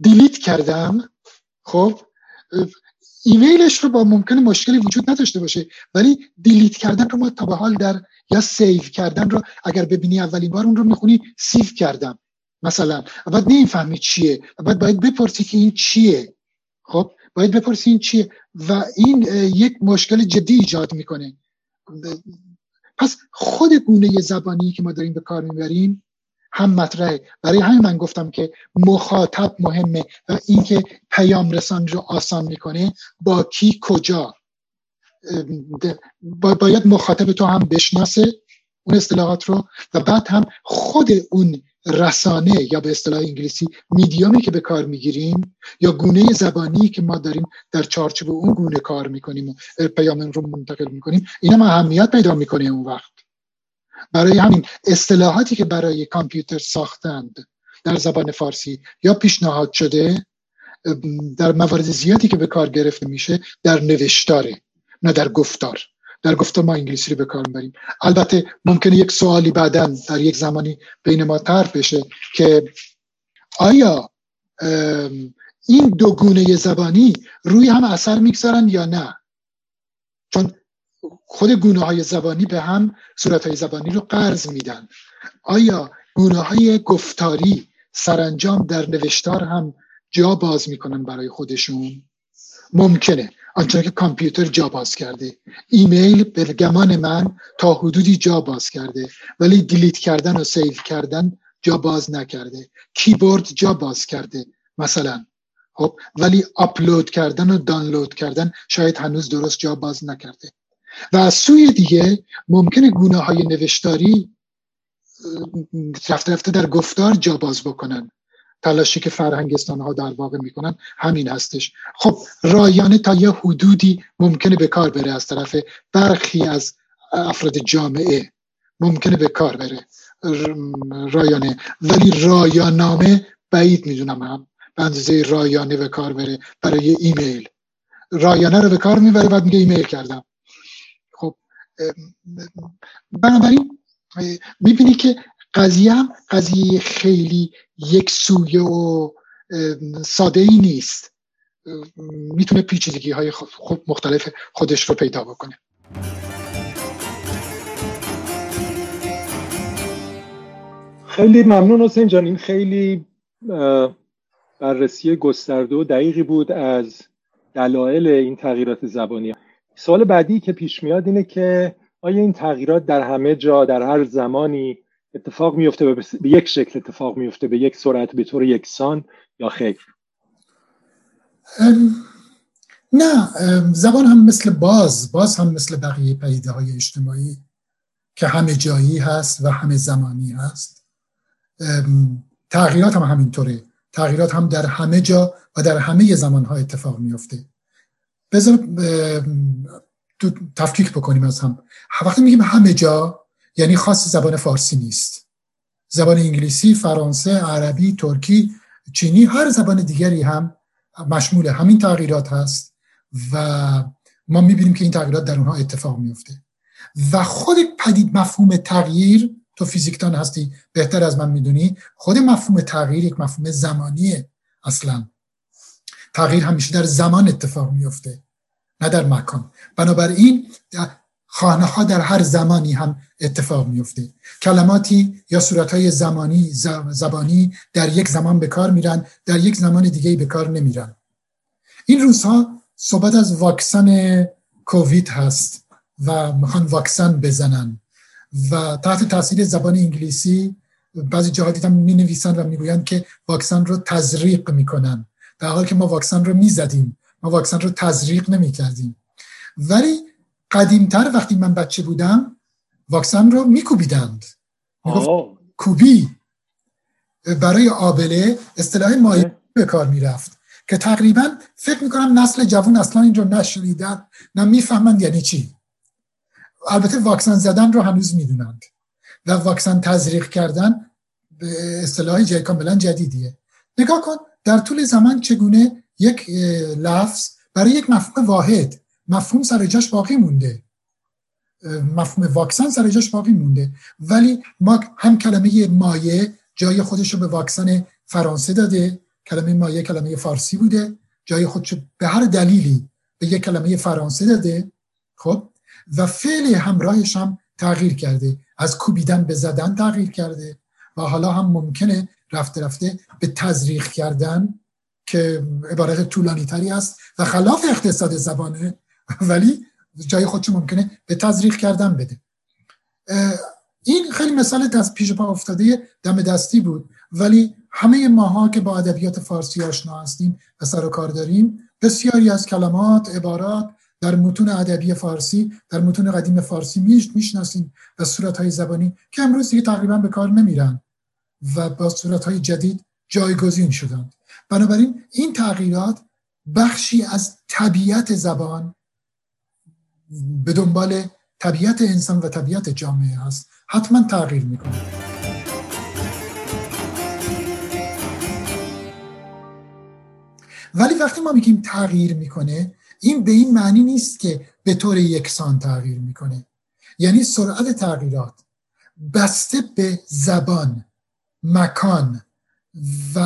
delete کردم خب؟ ایمیلش رو با ممکن مشکلی وجود نداشته باشه ولی delete کردن رو ما تا به حال در یا save کردن رو اگر ببینی اولین بار اون رو می‌خونی save کردم. مثلا بعد نمی‌فهمی چیه بعد باید بپرسی که این چیه. خب؟ باید بپرسی این چیه و این یک مشکل جدی ایجاد می‌کنه. پس خود گونه زبانی که ما داریم به کار می‌بریم هم مطرحه. برای همین من گفتم که مخاطب مهمه و اینکه پیام رسان رو آسان می‌کنه. با کی؟ کجا؟ باید مخاطب تو هم بشناسه اون اصطلاحات رو و بعد هم خود اون رسانه یا به اصطلاح انگلیسی میدیومی که به کار می‌گیریم یا گونه زبانی که ما داریم در چارچوب اون گونه کار می‌کنیم پیام رو منتقل می‌کنیم اینا ما اهمیت پیدا می‌کنه اون وقت. برای همین اصطلاحاتی که برای کامپیوتر ساختند در زبان فارسی یا پیشنهاد شده در موارد زیادی که به کار گرفته میشه در نوشتاره نه در گفتار. در گفتار ما انگلیسی رو به کار می‌بریم. البته ممکنه یک سوالی بعدا در یک زمانی بین ما طرح بشه که آیا این دو گونه زبانی روی هم اثر می‌گذارن یا نه؟ چون خود گونه های زبانی به هم صورت های زبانی رو قرض میدن. آیا گونه های گفتاری سرانجام در نوشتار هم جا باز می‌کنن برای خودشون؟ ممکنه. آنچنان که کامپیوتر جا باز کرده. ایمیل به گمان من تا حدودی جا باز کرده. ولی delete کردن و save کردن جا باز نکرده. کیبورد جا باز کرده مثلا. خب ولی آپلود کردن و دانلود کردن شاید هنوز درست جا باز نکرده. و از سوی دیگه ممکنه گونه های نوشتاری رفته رفته در گفتار جا باز بکنن. تلاشی که فرهنگستان ها در واقع می‌کنن همین هستش. خب رایانه تا یه حدودی ممکنه به کار بره از طرف برخی از افراد جامعه. ممکنه به کار بره. رایانه. ولی رایانامه بعید می‌دونم هم. به اندازه رایانه به کار بره برای ایمیل. رایانه رو به کار می‌بره بعد میگه ایمیل کردم. بنابراین می‌بینی که قضیه هم قضیه خیلی یک سویه و ساده ای نیست. می‌تونه پیچیدگی های خود مختلف خودش رو پیدا بکنه. خیلی ممنون حسین جان. این خیلی بررسی گسترده و دقیقی بود از دلایل این تغییرات زبانی. سوال بعدی که پیش میاد اینه که آیا این تغییرات در همه جا در هر زمانی اتفاق میفته به یک شکل اتفاق میفته به یک سرعت به طور یکسان یا خیر؟ نه زبان هم مثل باز باز هم مثل بقیه پیده های اجتماعی که همه جایی هست و همه زمانی هست. تغییرات هم همینطوره. تغییرات هم در همه جا و در همه زمان ها اتفاق میفته. بذار تفکیک بکنیم از هم. وقتی میگیم همه جا یعنی خاص زبان فارسی نیست. زبان انگلیسی، فرانسه، عربی، ترکی، چینی هر زبان دیگری هم مشمول همین تغییرات هست و ما می‌بینیم که این تغییرات در اونها اتفاق میفته و خود پدید مفهوم تغییر تو فیزیکدان هستی بهتر از من می‌دونی خود مفهوم تغییر یک مفهوم زمانیه اصلا. تغییر همیشه در زمان اتفاق میفته نه در مکان. بنابراین خانه ها در هر زمانی هم اتفاق میفته کلماتی یا صورتهای زمانی زبانی در یک زمان به کار میرن در یک زمان دیگه به کار نمیرن. این روزها صحبت از واکسن کووید هست و می‌خوان واکسن بزنن و تحت تاثیر زبان انگلیسی بعضی جاها دیدم می نویسن و می‌گویند که واکسن رو تزریق می‌کنن. در حالی که ما واکسن رو می‌زدیم. ما واکسن رو تزریق نمی کردیم ولی قدیمتر وقتی من بچه بودم واکسن رو میکوبیدند. کوبی. برای آبله اصطلاح مایه به کار می‌رفت. که تقریبا فکر می‌کنم نسل جوان اصلا این رو نشنیدن نه می‌فهمند یعنی چی. البته واکسن زدن رو هنوز می‌دونند. و واکسن تزریق کردن به اصطلاح جای کاملا جدیدیه. نگاه کن در طول زمان چگونه یک لفظ برای یک مفهوم واحد مفهوم سر جاش باقی مونده. مفهوم واکسن سر جاش باقی مونده. ولی ما هم کلمه مایه جای خودش رو به واکسن فرانسه داده کلمه مایه کلمه فارسی بوده. جای خودش به هر دلیلی به یک کلمه فرانسه داده. خب؟ و فعل همراهش هم تغییر کرده. از کوبیدن به زدن تغییر کرده. و حالا هم ممکنه رفته رفته به تزریق کردن که عبارت طولانی تری است و خلاف اقتصاد زبانه ولی جای خودش ممکنه به تزریق کردن بده. این خیلی مثال از پیش پا افتاده دم دستی بود ولی همه ماها که با ادبیات فارسی آشنا هستیم و سر و کار داریم بسیاری از کلمات عبارات در متون ادبی فارسی در متون قدیم فارسی می‌شناسیم و صورت های زبانی که امروز دیگه تقریبا به کار نمیرن. و با صورت های جدید جایگزین شدند. بنابراین این تغییرات بخشی از طبیعت زبان به دنبال طبیعت انسان و طبیعت جامعه هست. حتما تغییر می‌کنه. ولی وقتی ما میگیم تغییر می‌کنه این به این معنی نیست که به طور یکسان تغییر می‌کنه. یعنی سرعت تغییرات بسته به زبان. مکان و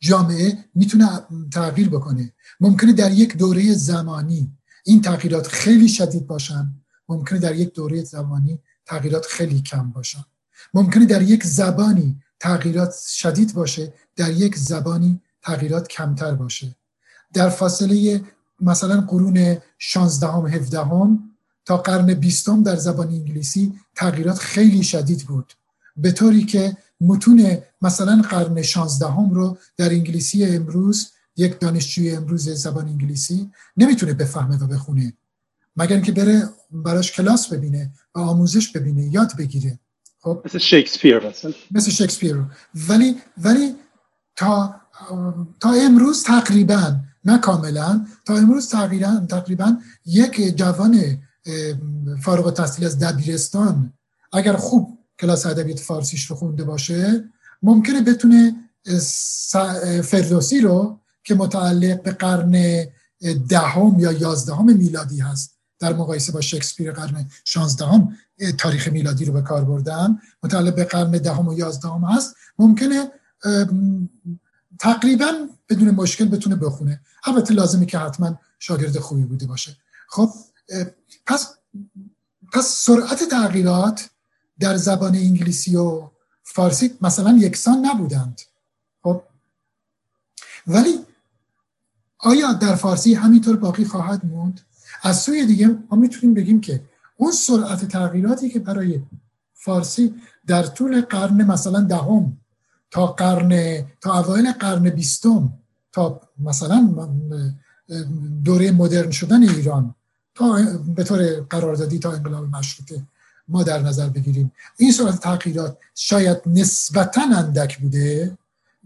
جامعه می‌تونه تغییر بکنه. ممکنه در یک دوره زمانی این تغییرات خیلی شدید باشن. ممکنه در یک دوره زمانی تغییرات خیلی کم باشن. ممکنه در یک زبانی تغییرات شدید باشه. در یک زبانی تغییرات کمتر باشه. در فاصله مثلا قرون 16 هم 17 هم تا قرن بیستم در زبان انگلیسی تغییرات خیلی شدید بود. به طوری که متون مثلا قرن 16 هم رو در انگلیسی امروز یک دانشجوی امروز زبان انگلیسی نمی‌تونه بفهمه و بخونه. مگر اینکه بره براش کلاس ببینه و آموزش ببینه یاد بگیره. خب؟ مثل شکسپیر مثلا. مثل شکسپیر ولی ولی تا تا امروز تقریبا نه کاملا تا امروز تقریبا تقریبا یک جوان فارغ التحصیل از دبیرستان اگر خوب کلاس ادبیات فارسیش رو خونده باشه ممکنه بتونه فردوسی رو که متعلق به قرن دهم یا یازدهم میلادی هست در مقایسه با شکسپیر قرن شانزدهم تاریخ میلادی رو به کار بردن متعلق به قرن دهم و یازدهم هست ممکنه تقریبا بدون مشکل بتونه بخونه. البته لازمه که حتما شاگرد خوبی بوده باشه. خب پس پس سرعت تغییرات در زبان انگلیسی و فارسی مثلا یکسان نبودند. خب. ولی آیا در فارسی همینطور باقی خواهد موند؟ از سوی دیگه ما می‌تونیم بگیم که اون سرعت تغییراتی که برای فارسی در طول قرن مثلا دهم تا قرن تا اوایل قرن بیستم تا مثلا دوره مدرن شدن ایران تا به طور قراردادی تا انقلاب مشروطه ما در نظر بگیریم. این صورت تغییرات شاید نسبتا اندک بوده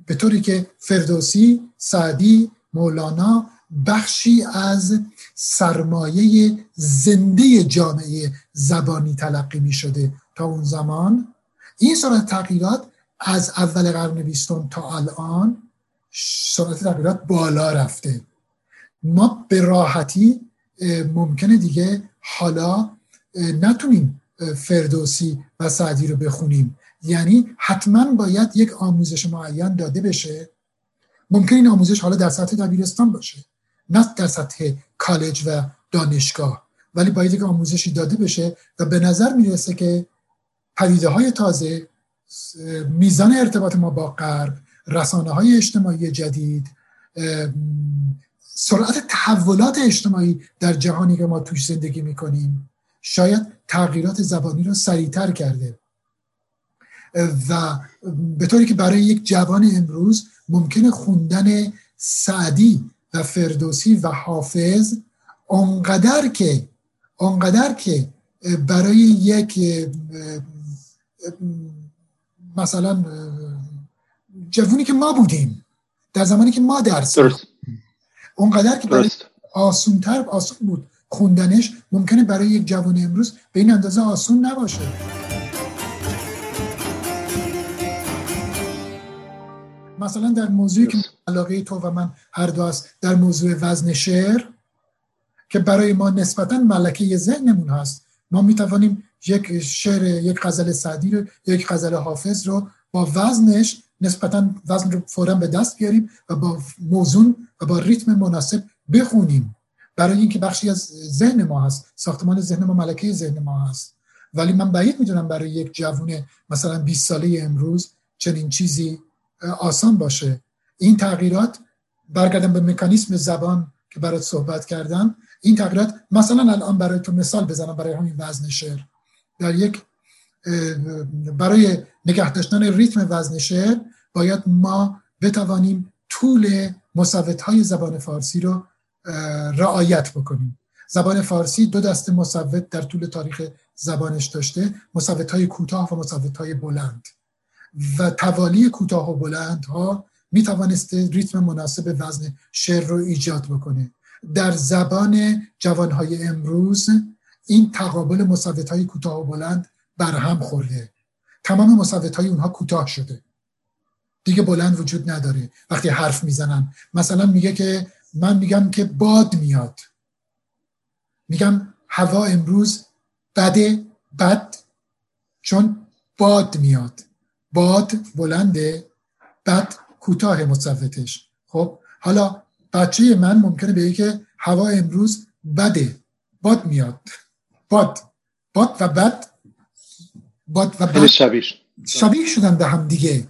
به طوری که فردوسی، سعدی، مولانا بخشی از سرمایه زنده جامعه زبانی تلقی می شده تا اون زمان. این صورت تغییرات از اول قرن بیستم تا الان سرعت تغییرات بالا رفته. ما به راحتی ممکنه دیگه حالا نتونیم فردوسی و سعدی رو بخونیم. یعنی حتما باید یک آموزش معین داده بشه. ممکن این آموزش حالا در سطح دبیرستان باشه نه در سطح کالج و دانشگاه. ولی باید یک آموزشی داده بشه و به نظر می‌رسه که پدیده های تازه میزان ارتباط ما با غرب رسانه های اجتماعی جدید سرعت تحولات اجتماعی در جهانی که ما توش زندگی می‌کنیم شاید تغییرات زبانی رو سریعتر کرده. و به طوری که برای یک جوان امروز ممکنه خوندن سعدی و فردوسی و حافظ اونقدر که اونقدر که برای یک مثلا جوونی که ما بودیم در زمانی که ما درس اونقدر که برای آسونتر آسون بود. خوندنش ممکنه برای یک جوان امروز به این اندازه آسون نباشه. مثلا در موضوعی که علاقه تو و من هر دو است در موضوع وزن شعر که برای ما نسبتا ملکه ذهنمون هست ما می توانیم یک شعر یک غزل سعدی رو یک غزل حافظ رو با وزنش نسبتا وزن رو فورا به دست بیاریم و با موزون و با ریتم مناسب بخونیم. برای اینکه بخشی از ذهن ما هست ساختمان ذهن ما ملکه ذهن ما هست. ولی من بعید می‌دونم برای یک جوون مثلا 20 ساله امروز چنین چیزی آسان باشه. این تغییرات برگردم به مکانیسم زبان که برات صحبت کردم. این تغییرات مثلا الان برای تو مثال بزنم برای همین وزن شعر. در یک برای نگه داشتن ریتم وزن شعر باید ما بتوانیم طول مصوت های زبان فارسی رو رعایت بکنیم. زبان فارسی دو دست مصوت در طول تاریخ زبانش داشته. مصوت های کوتاه و مصوت های بلند. و توالی کوتاه و بلند ها می توانسته ریتم مناسب وزن شعر رو ایجاد بکنه. در زبان جوانهای امروز این تقابل مصوت های کوتاه و بلند برهم خورده. تمام مصوت های اونها کوتاه شده. دیگه بلند وجود نداره. وقتی حرف می‌زنن. مثلا میگه که من میگم که باد میاد. میگم هوا امروز بده بد چون باد میاد. باد بلنده بد کوتاه مصوتش. خب حالا بچه من ممکنه بگه که هوا امروز بده باد میاد. باد. باد و بد. باد و بد. شبیه شبیه شدن به هم دیگه.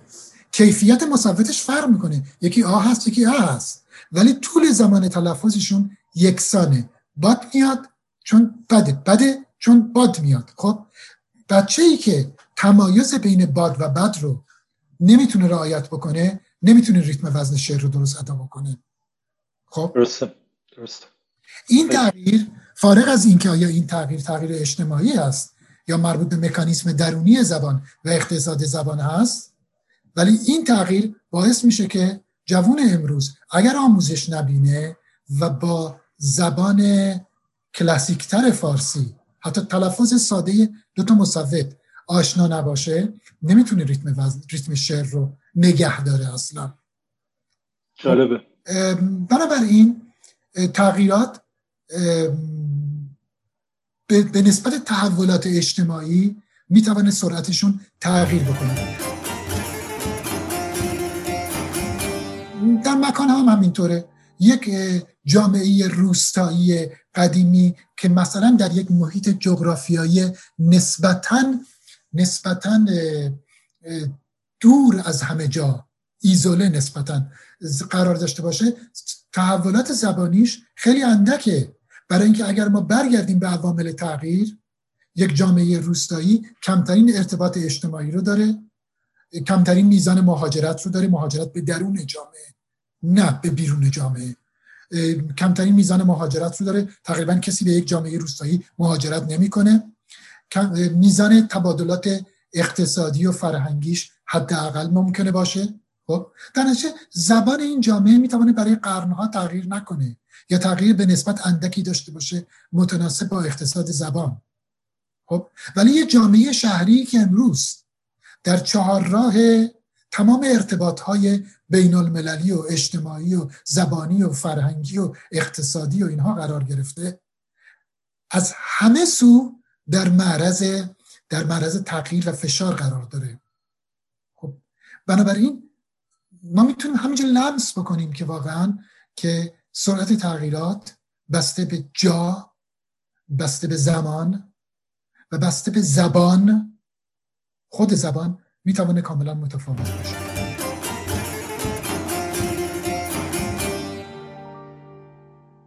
کیفیت مصوتش فرق می‌کنه. یکی آ هست یکی آ هست. ولی طول زمان تلفظشون یکسانه. باد میاد چون بده. بده چون باد میاد. خب؟ بچه ای که تمایز بین باد و بد رو نمی‌تونه رعایت بکنه نمی‌تونه ریتم وزن شعر رو درست ادا بکنه. خب؟ درسته. درسته. این تغییر فارغ از اینکه آیا این تغییر تغییر اجتماعی است یا مربوط به مکانیسم درونی زبان و اقتصاد زبان هست ولی این تغییر باعث میشه که جوون امروز. اگر آموزش نبینه و با زبان کلاسیکتر فارسی حتی تلفظ ساده دو تا مصوت آشنا نباشه نمی‌تونه ریتم ریتم شعر رو نگه داره اصلا. جالبه. بنابراین تغییرات به نسبت تحولات اجتماعی می‌توانه سرعتشون تغییر بکنه. در مکان هم همینطوره. یک جامعه روستایی قدیمی که مثلا در یک محیط جغرافیایی نسبتا نسبتا دور از همه جا ایزوله نسبتا قرار داشته باشه تحولات زبانیش خیلی اندکه. برای اینکه اگر ما برگردیم به عوامل تغییر یک جامعه روستایی کمترین ارتباط اجتماعی رو داره. کمترین میزان مهاجرت رو داره مهاجرت به درون جامعه نه به بیرون جامعه. کمترین میزان مهاجرت رو داره تقریبا کسی به یک جامعه روستایی مهاجرت نمی‌کنه. میزان تبادلات اقتصادی و فرهنگیش حداقل ممکنه باشه. خب در زبان این جامعه می‌تونه برای قرنها تغییر نکنه یا تغییر به نسبت اندکی داشته باشه متناسب با اقتصاد زبان. خب ولی یه جامعه شهری که امروز در چهار راه تمام ارتباط های بین المللی و اجتماعی و زبانی و فرهنگی و اقتصادی و اینها قرار گرفته. از همه سو در معرض در معرض تغییر و فشار قرار داره. خب بنابراین ما می‌تونیم همینجا لمس بکنیم که واقعا که سرعت تغییرات بسته به جا بسته به زمان و بسته به زبان خود زبان می‌توانه کاملا متفاوت باشه.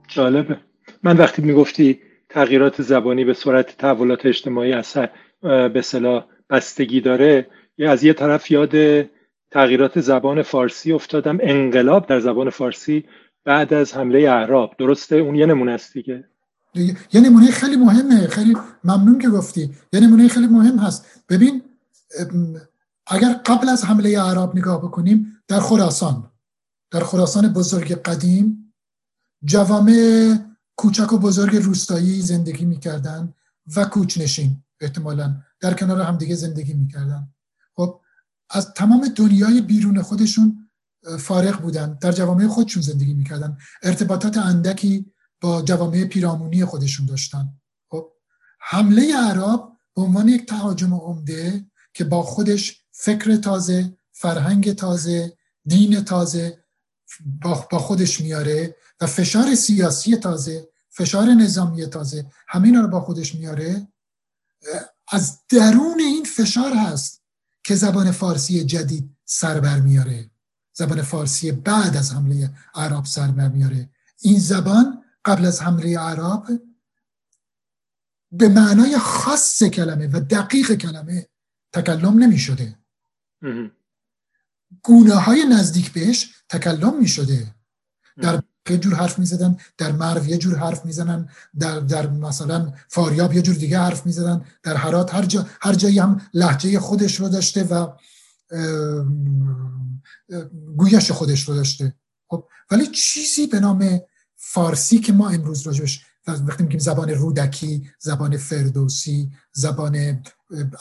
جالبه. من وقتی می‌گفتی تغییرات زبانی به صورت تحولات اجتماعی اثر به صلاح بستگی داره یا از یه طرف یاد تغییرات زبان فارسی افتادم. انقلاب در زبان فارسی بعد از حمله اعراب. درسته؟ اون یه نمونه است دیگه یه نمونه خیلی مهمه. خیلی ممنون که گفتی. یه نمونه خیلی مهم هست. ببین اگر قبل از حمله اعراب نگاه بکنیم در خراسان در خراسان بزرگ قدیم جوامع کوچک و بزرگ روستایی زندگی می‌کردن و کوچنشین احتمالا در کنار همدیگه زندگی می‌کردن. خب از تمام دنیای بیرون خودشون فارغ بودن در جوامع خودشون زندگی می‌کردن. ارتباطات اندکی با جوامع پیرامونی خودشون داشتن. خب حمله عرب به عنوان یک تهاجم عمده که با خودش فکر تازه فرهنگ تازه دین تازه با خودش میاره و فشار سیاسی تازه فشار نظامی تازه همین رو با خودش میاره. از درون این فشار هست که زبان فارسی جدید سر بر میاره. زبان فارسی بعد از حمله عرب سر بر میاره. این زبان قبل از حمله عرب به معنای خاص کلمه و دقیق کلمه تکلم نمی شده گونه های نزدیک بهش تکلم می شده در یه جور حرف می‌زدن در مرو یه جور حرف می‌زنن در در مثلا فاریاب یه جور دیگه حرف می‌زدن. در هرات هر جا هر جایی هم لحجه خودش رو داشته و گویش خودش رو داشته. خب ولی چیزی به نام فارسی که ما امروز راجبش وقتی میگیم زبان رودکی زبان فردوسی زبان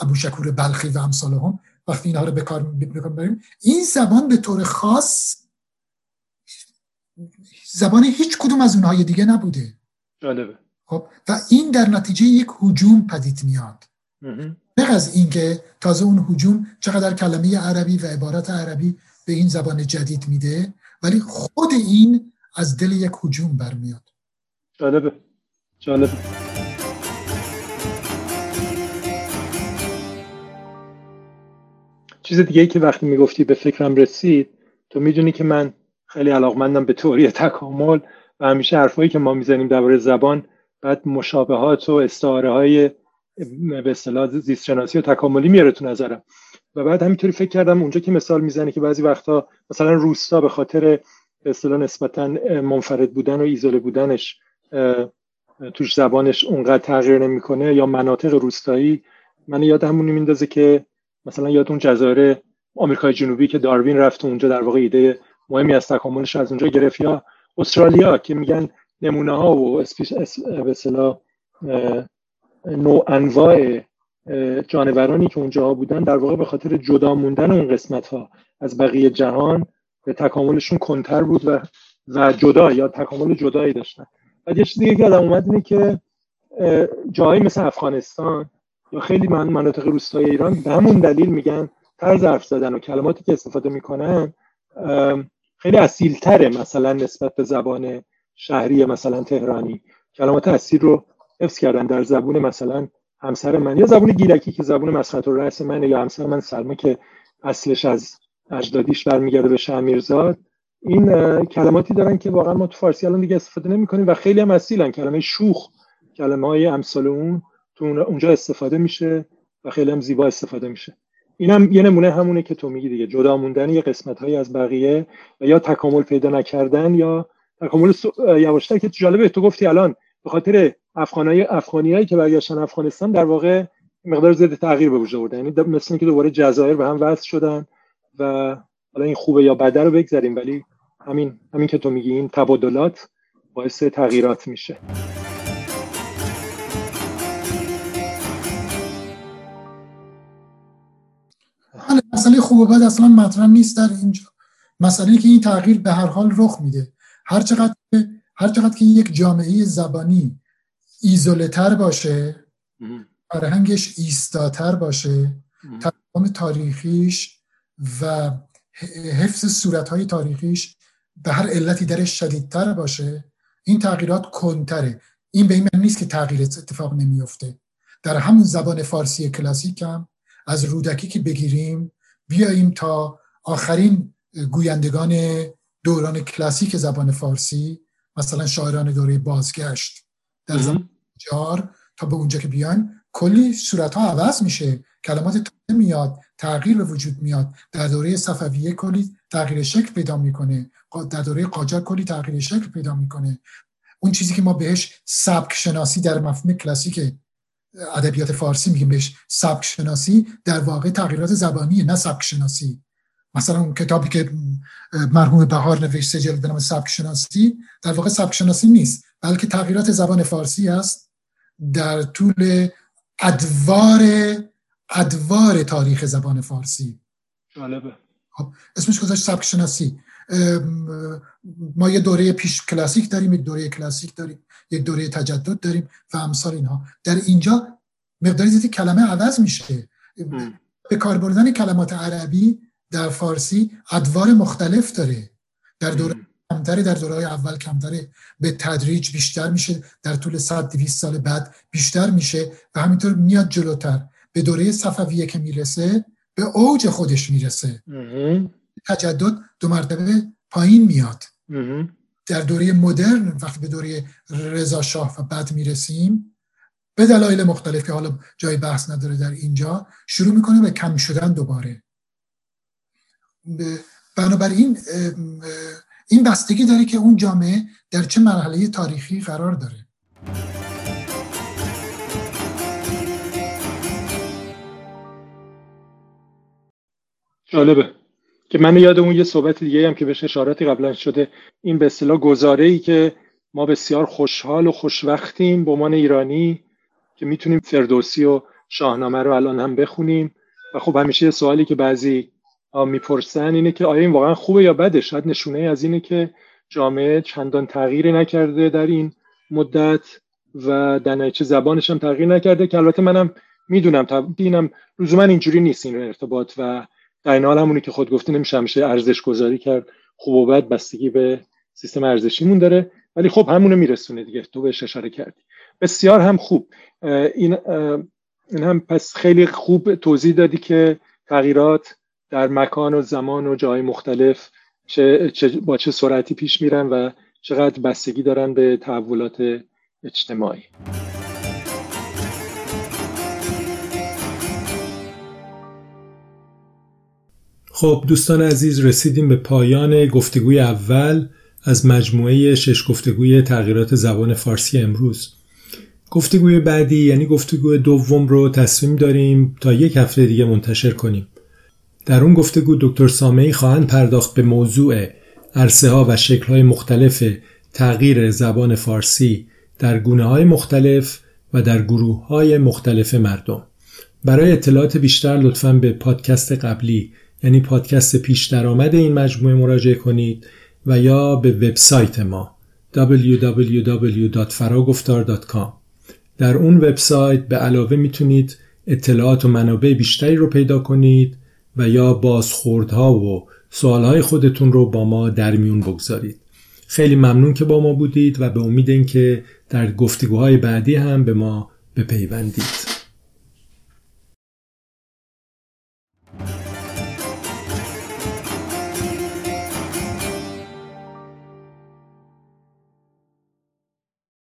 ابوشکور بلخی و امثال هم وقتی اینها رو به کار بریم این زبان به طور خاص زبان هیچ کدوم از اونهای دیگه نبوده. جالبه. خب و این در نتیجه یک حجوم پدید میاد. نه از اینکه تازه اون حجوم چقدر کلمه عربی و عبارت عربی به این زبان جدید میده ولی خود این از دل یک حجوم برمیاد. جالبه. جالبه چیز دیگه ای که وقتی می‌گفتی به فکرم رسید تو می‌دونی که من خیلی علاقمندم به تئوری تکامل و همیشه حرفایی که ما می‌زنیم درباره زبان بعد مشابهات و استعاره های به اصطلاح زیست شناسی و تکاملی میاره تو نظرم. و بعد همینطوری فکر کردم اونجا که مثال می‌زنه که بعضی وقتا مثلا روستا به خاطر به اصطلاح نسبتا منفرد بودن و ایزوله بودنش توش زبانش اونقدر تغییر نمی‌کنه یا مناطق روستایی من یاد همونی میندازه که مثلا یاد اون جزایر آمریکای جنوبی که داروین رفت اونجا در واقع ایده مهمی از تکاملش از اونجا گرفت یا استرالیا که میگن نمونه ها و به نوع انواع جانورانی که اونجا بودن در واقع به خاطر جدا موندن اون قسمت ها از بقیه جهان به تکاملشون کنتر بود و و جدا یا تکامل جدایی داشتن. و یه چیزی که آدم اومد اینه که جایی مثل افغانستان یا خیلی من مناطق روستای ایران به همون دلیل میگن طرز حرف زدن و کلماتی که استفاده می‌کنن خیلی اصیلتره مثلا نسبت به زبان شهری مثلا تهرانی. کلمات اصیل رو حفظ کردن در زبون مثلا همسر من یا زبون گیلکی که زبون مسخط و رأس منه یا همسر من سلمه که اصلش از اجدادیش برمیگرده به شمیرزاد این کلماتی دارن که واقعا ما تو فارسی الان دیگه استفاده نمی کنیم و خیلی هم اصیلن. کلمه شوخ کلمه های امثال اون تو اونجا استفاده میشه و خیلی هم زیبا استفاده میشه. اینم یه نمونه همونه که تو میگی دیگه. جدا موندن یه قسمت هایی از بقیه و یا تکامل پیدا نکردن یا تکامل یواشتر که جالبه تو گفتی الان به خاطر افغانای افغانیایی که برگشتن افغانستان در واقع مقدار زیاد تغییر به وجود آوردن یعنی مثل اینکه دوباره جزایر به هم وصل شدن و حالا این خوبه یا بده رو بگذاریم ولی همین همین که تو میگی این تبادلات باعث تغییرات میشه. بله مسئله خوب و بد اصلا مطرح نیست در اینجا. مسئله که این تغییر به هر حال رخ میده. هر چقدر هر چقدر که یک جامعه زبانی ایزولتر باشه فرهنگش ایستاتر باشه تمام تاریخیش و حفظ صورتهای تاریخیش به هر علتی درش شدیدتر باشه این تغییرات کنتره. این به این معنی نیست که تغییر اتفاق نمیفته در همون زبان فارسی کلاسیک هم از رودکی که بگیریم بیاییم تا آخرین گویندگان دوران کلاسیک زبان فارسی مثلا شاعران دوره بازگشت در زمان جار تا به اونجا که بیان کلی صورت ها عوض میشه. کلمات تازه میاد تغییر به وجود میاد. در دوره صفویه کلی تغییر شکل پیدا می‌کنه. در دوره قاجار کلی تغییر شکل پیدا می‌کنه. اون چیزی که ما بهش سبک شناسی در مفهوم کلاسیک ادبیات فارسی میگیم. بهش سبک شناسی در واقع تغییرات زبانیه نه سبک شناسی. مثلا اون کتابی که مرحوم بهار نوشته جلد به نام سبک شناسی در واقع سبک شناسی نیست بلکه تغییرات زبان فارسی است در طول ادوار ادوار تاریخ زبان فارسی. جالبه. اسمش گذاشت سبک شناسی ما یه دوره پیش کلاسیک داریم یک دوره کلاسیک داریم یک دوره تجدد داریم و امثال اینها. در اینجا مقداری زیادی کلمه عوض میشه. به کار بردن کلمات عربی در فارسی ادوار مختلف داره. در دوره کمتره در دوره اول کمتره. به تدریج بیشتر میشه در طول 100 200 سال بعد بیشتر میشه و همینطور میاد جلوتر. به دوره صفویه که می‌رسه به اوج خودش می‌رسه. تجدد دو مرتبه پایین میاد. در دوره مدرن وقتی به دوره رضا شاه و بعد می‌رسیم به دلایل مختلف که حالا جای بحث نداره در اینجا شروع می‌کنه به کم شدن دوباره. بنابراین این بستگی داره که اون جامعه در چه مرحله تاریخی قرار داره. جالبه. که من یاد اون یه صحبت دیگه هم که بهش اشاراتی قبلا شده. این به اصطلاح گزاره ای که ما بسیار خوشحال و خوشوقتیم به عنوان ایرانی که می‌تونیم فردوسی و شاهنامه رو الان هم بخونیم. و خب همیشه سوالی که بعضی می‌پرسن اینه که آیا این واقعا خوبه یا بده؟ شاید نشونه از اینه که جامعه چندان تغییری نکرده در این مدت و در زبانش هم تغییر نکرده که البته منم می‌دونم اینم لزوما اینجوری نیست این ارتباط و در این حال همونی که خود گفتی نمیشه همیشه ارزش گذاری کرد خوب و بد بستگی به سیستم ارزشیمون داره. ولی خب همونو میرسونه دیگه تو بهش اشاره کردی. بسیار هم خوب. این این هم پس خیلی خوب توضیح دادی که تغییرات در مکان و زمان و جای مختلف چه, با چه سرعتی پیش میرن و چقدر بستگی دارن به تحولات اجتماعی. خب دوستان عزیز رسیدیم به پایان گفتگوی اول از مجموعه شش گفتگوی تغییرات زبان فارسی امروز. گفتگوی بعدی یعنی گفتگوی دوم رو تصمیم داریم تا یک هفته دیگه منتشر کنیم. در اون گفتگو دکتر سامعی خواهند پرداخت به موضوع عرصه ها و شکل های مختلف تغییر زبان فارسی در گونه های مختلف و در گروه های مختلف مردم. برای اطلاعات بیشتر لطفا به پادکست قبلی یعنی پادکست پیش درآمد این مجموعه مراجعه کنید و یا به وبسایت ما www.faragoftar.com در اون وبسایت به علاوه می‌تونید اطلاعات و منابع بیشتری رو پیدا کنید و یا بازخوردها و سوالهای خودتون رو با ما در میون بگذارید. خیلی ممنون که با ما بودید و به امید اینکه در گفتگوهای بعدی هم به ما بپیوندید.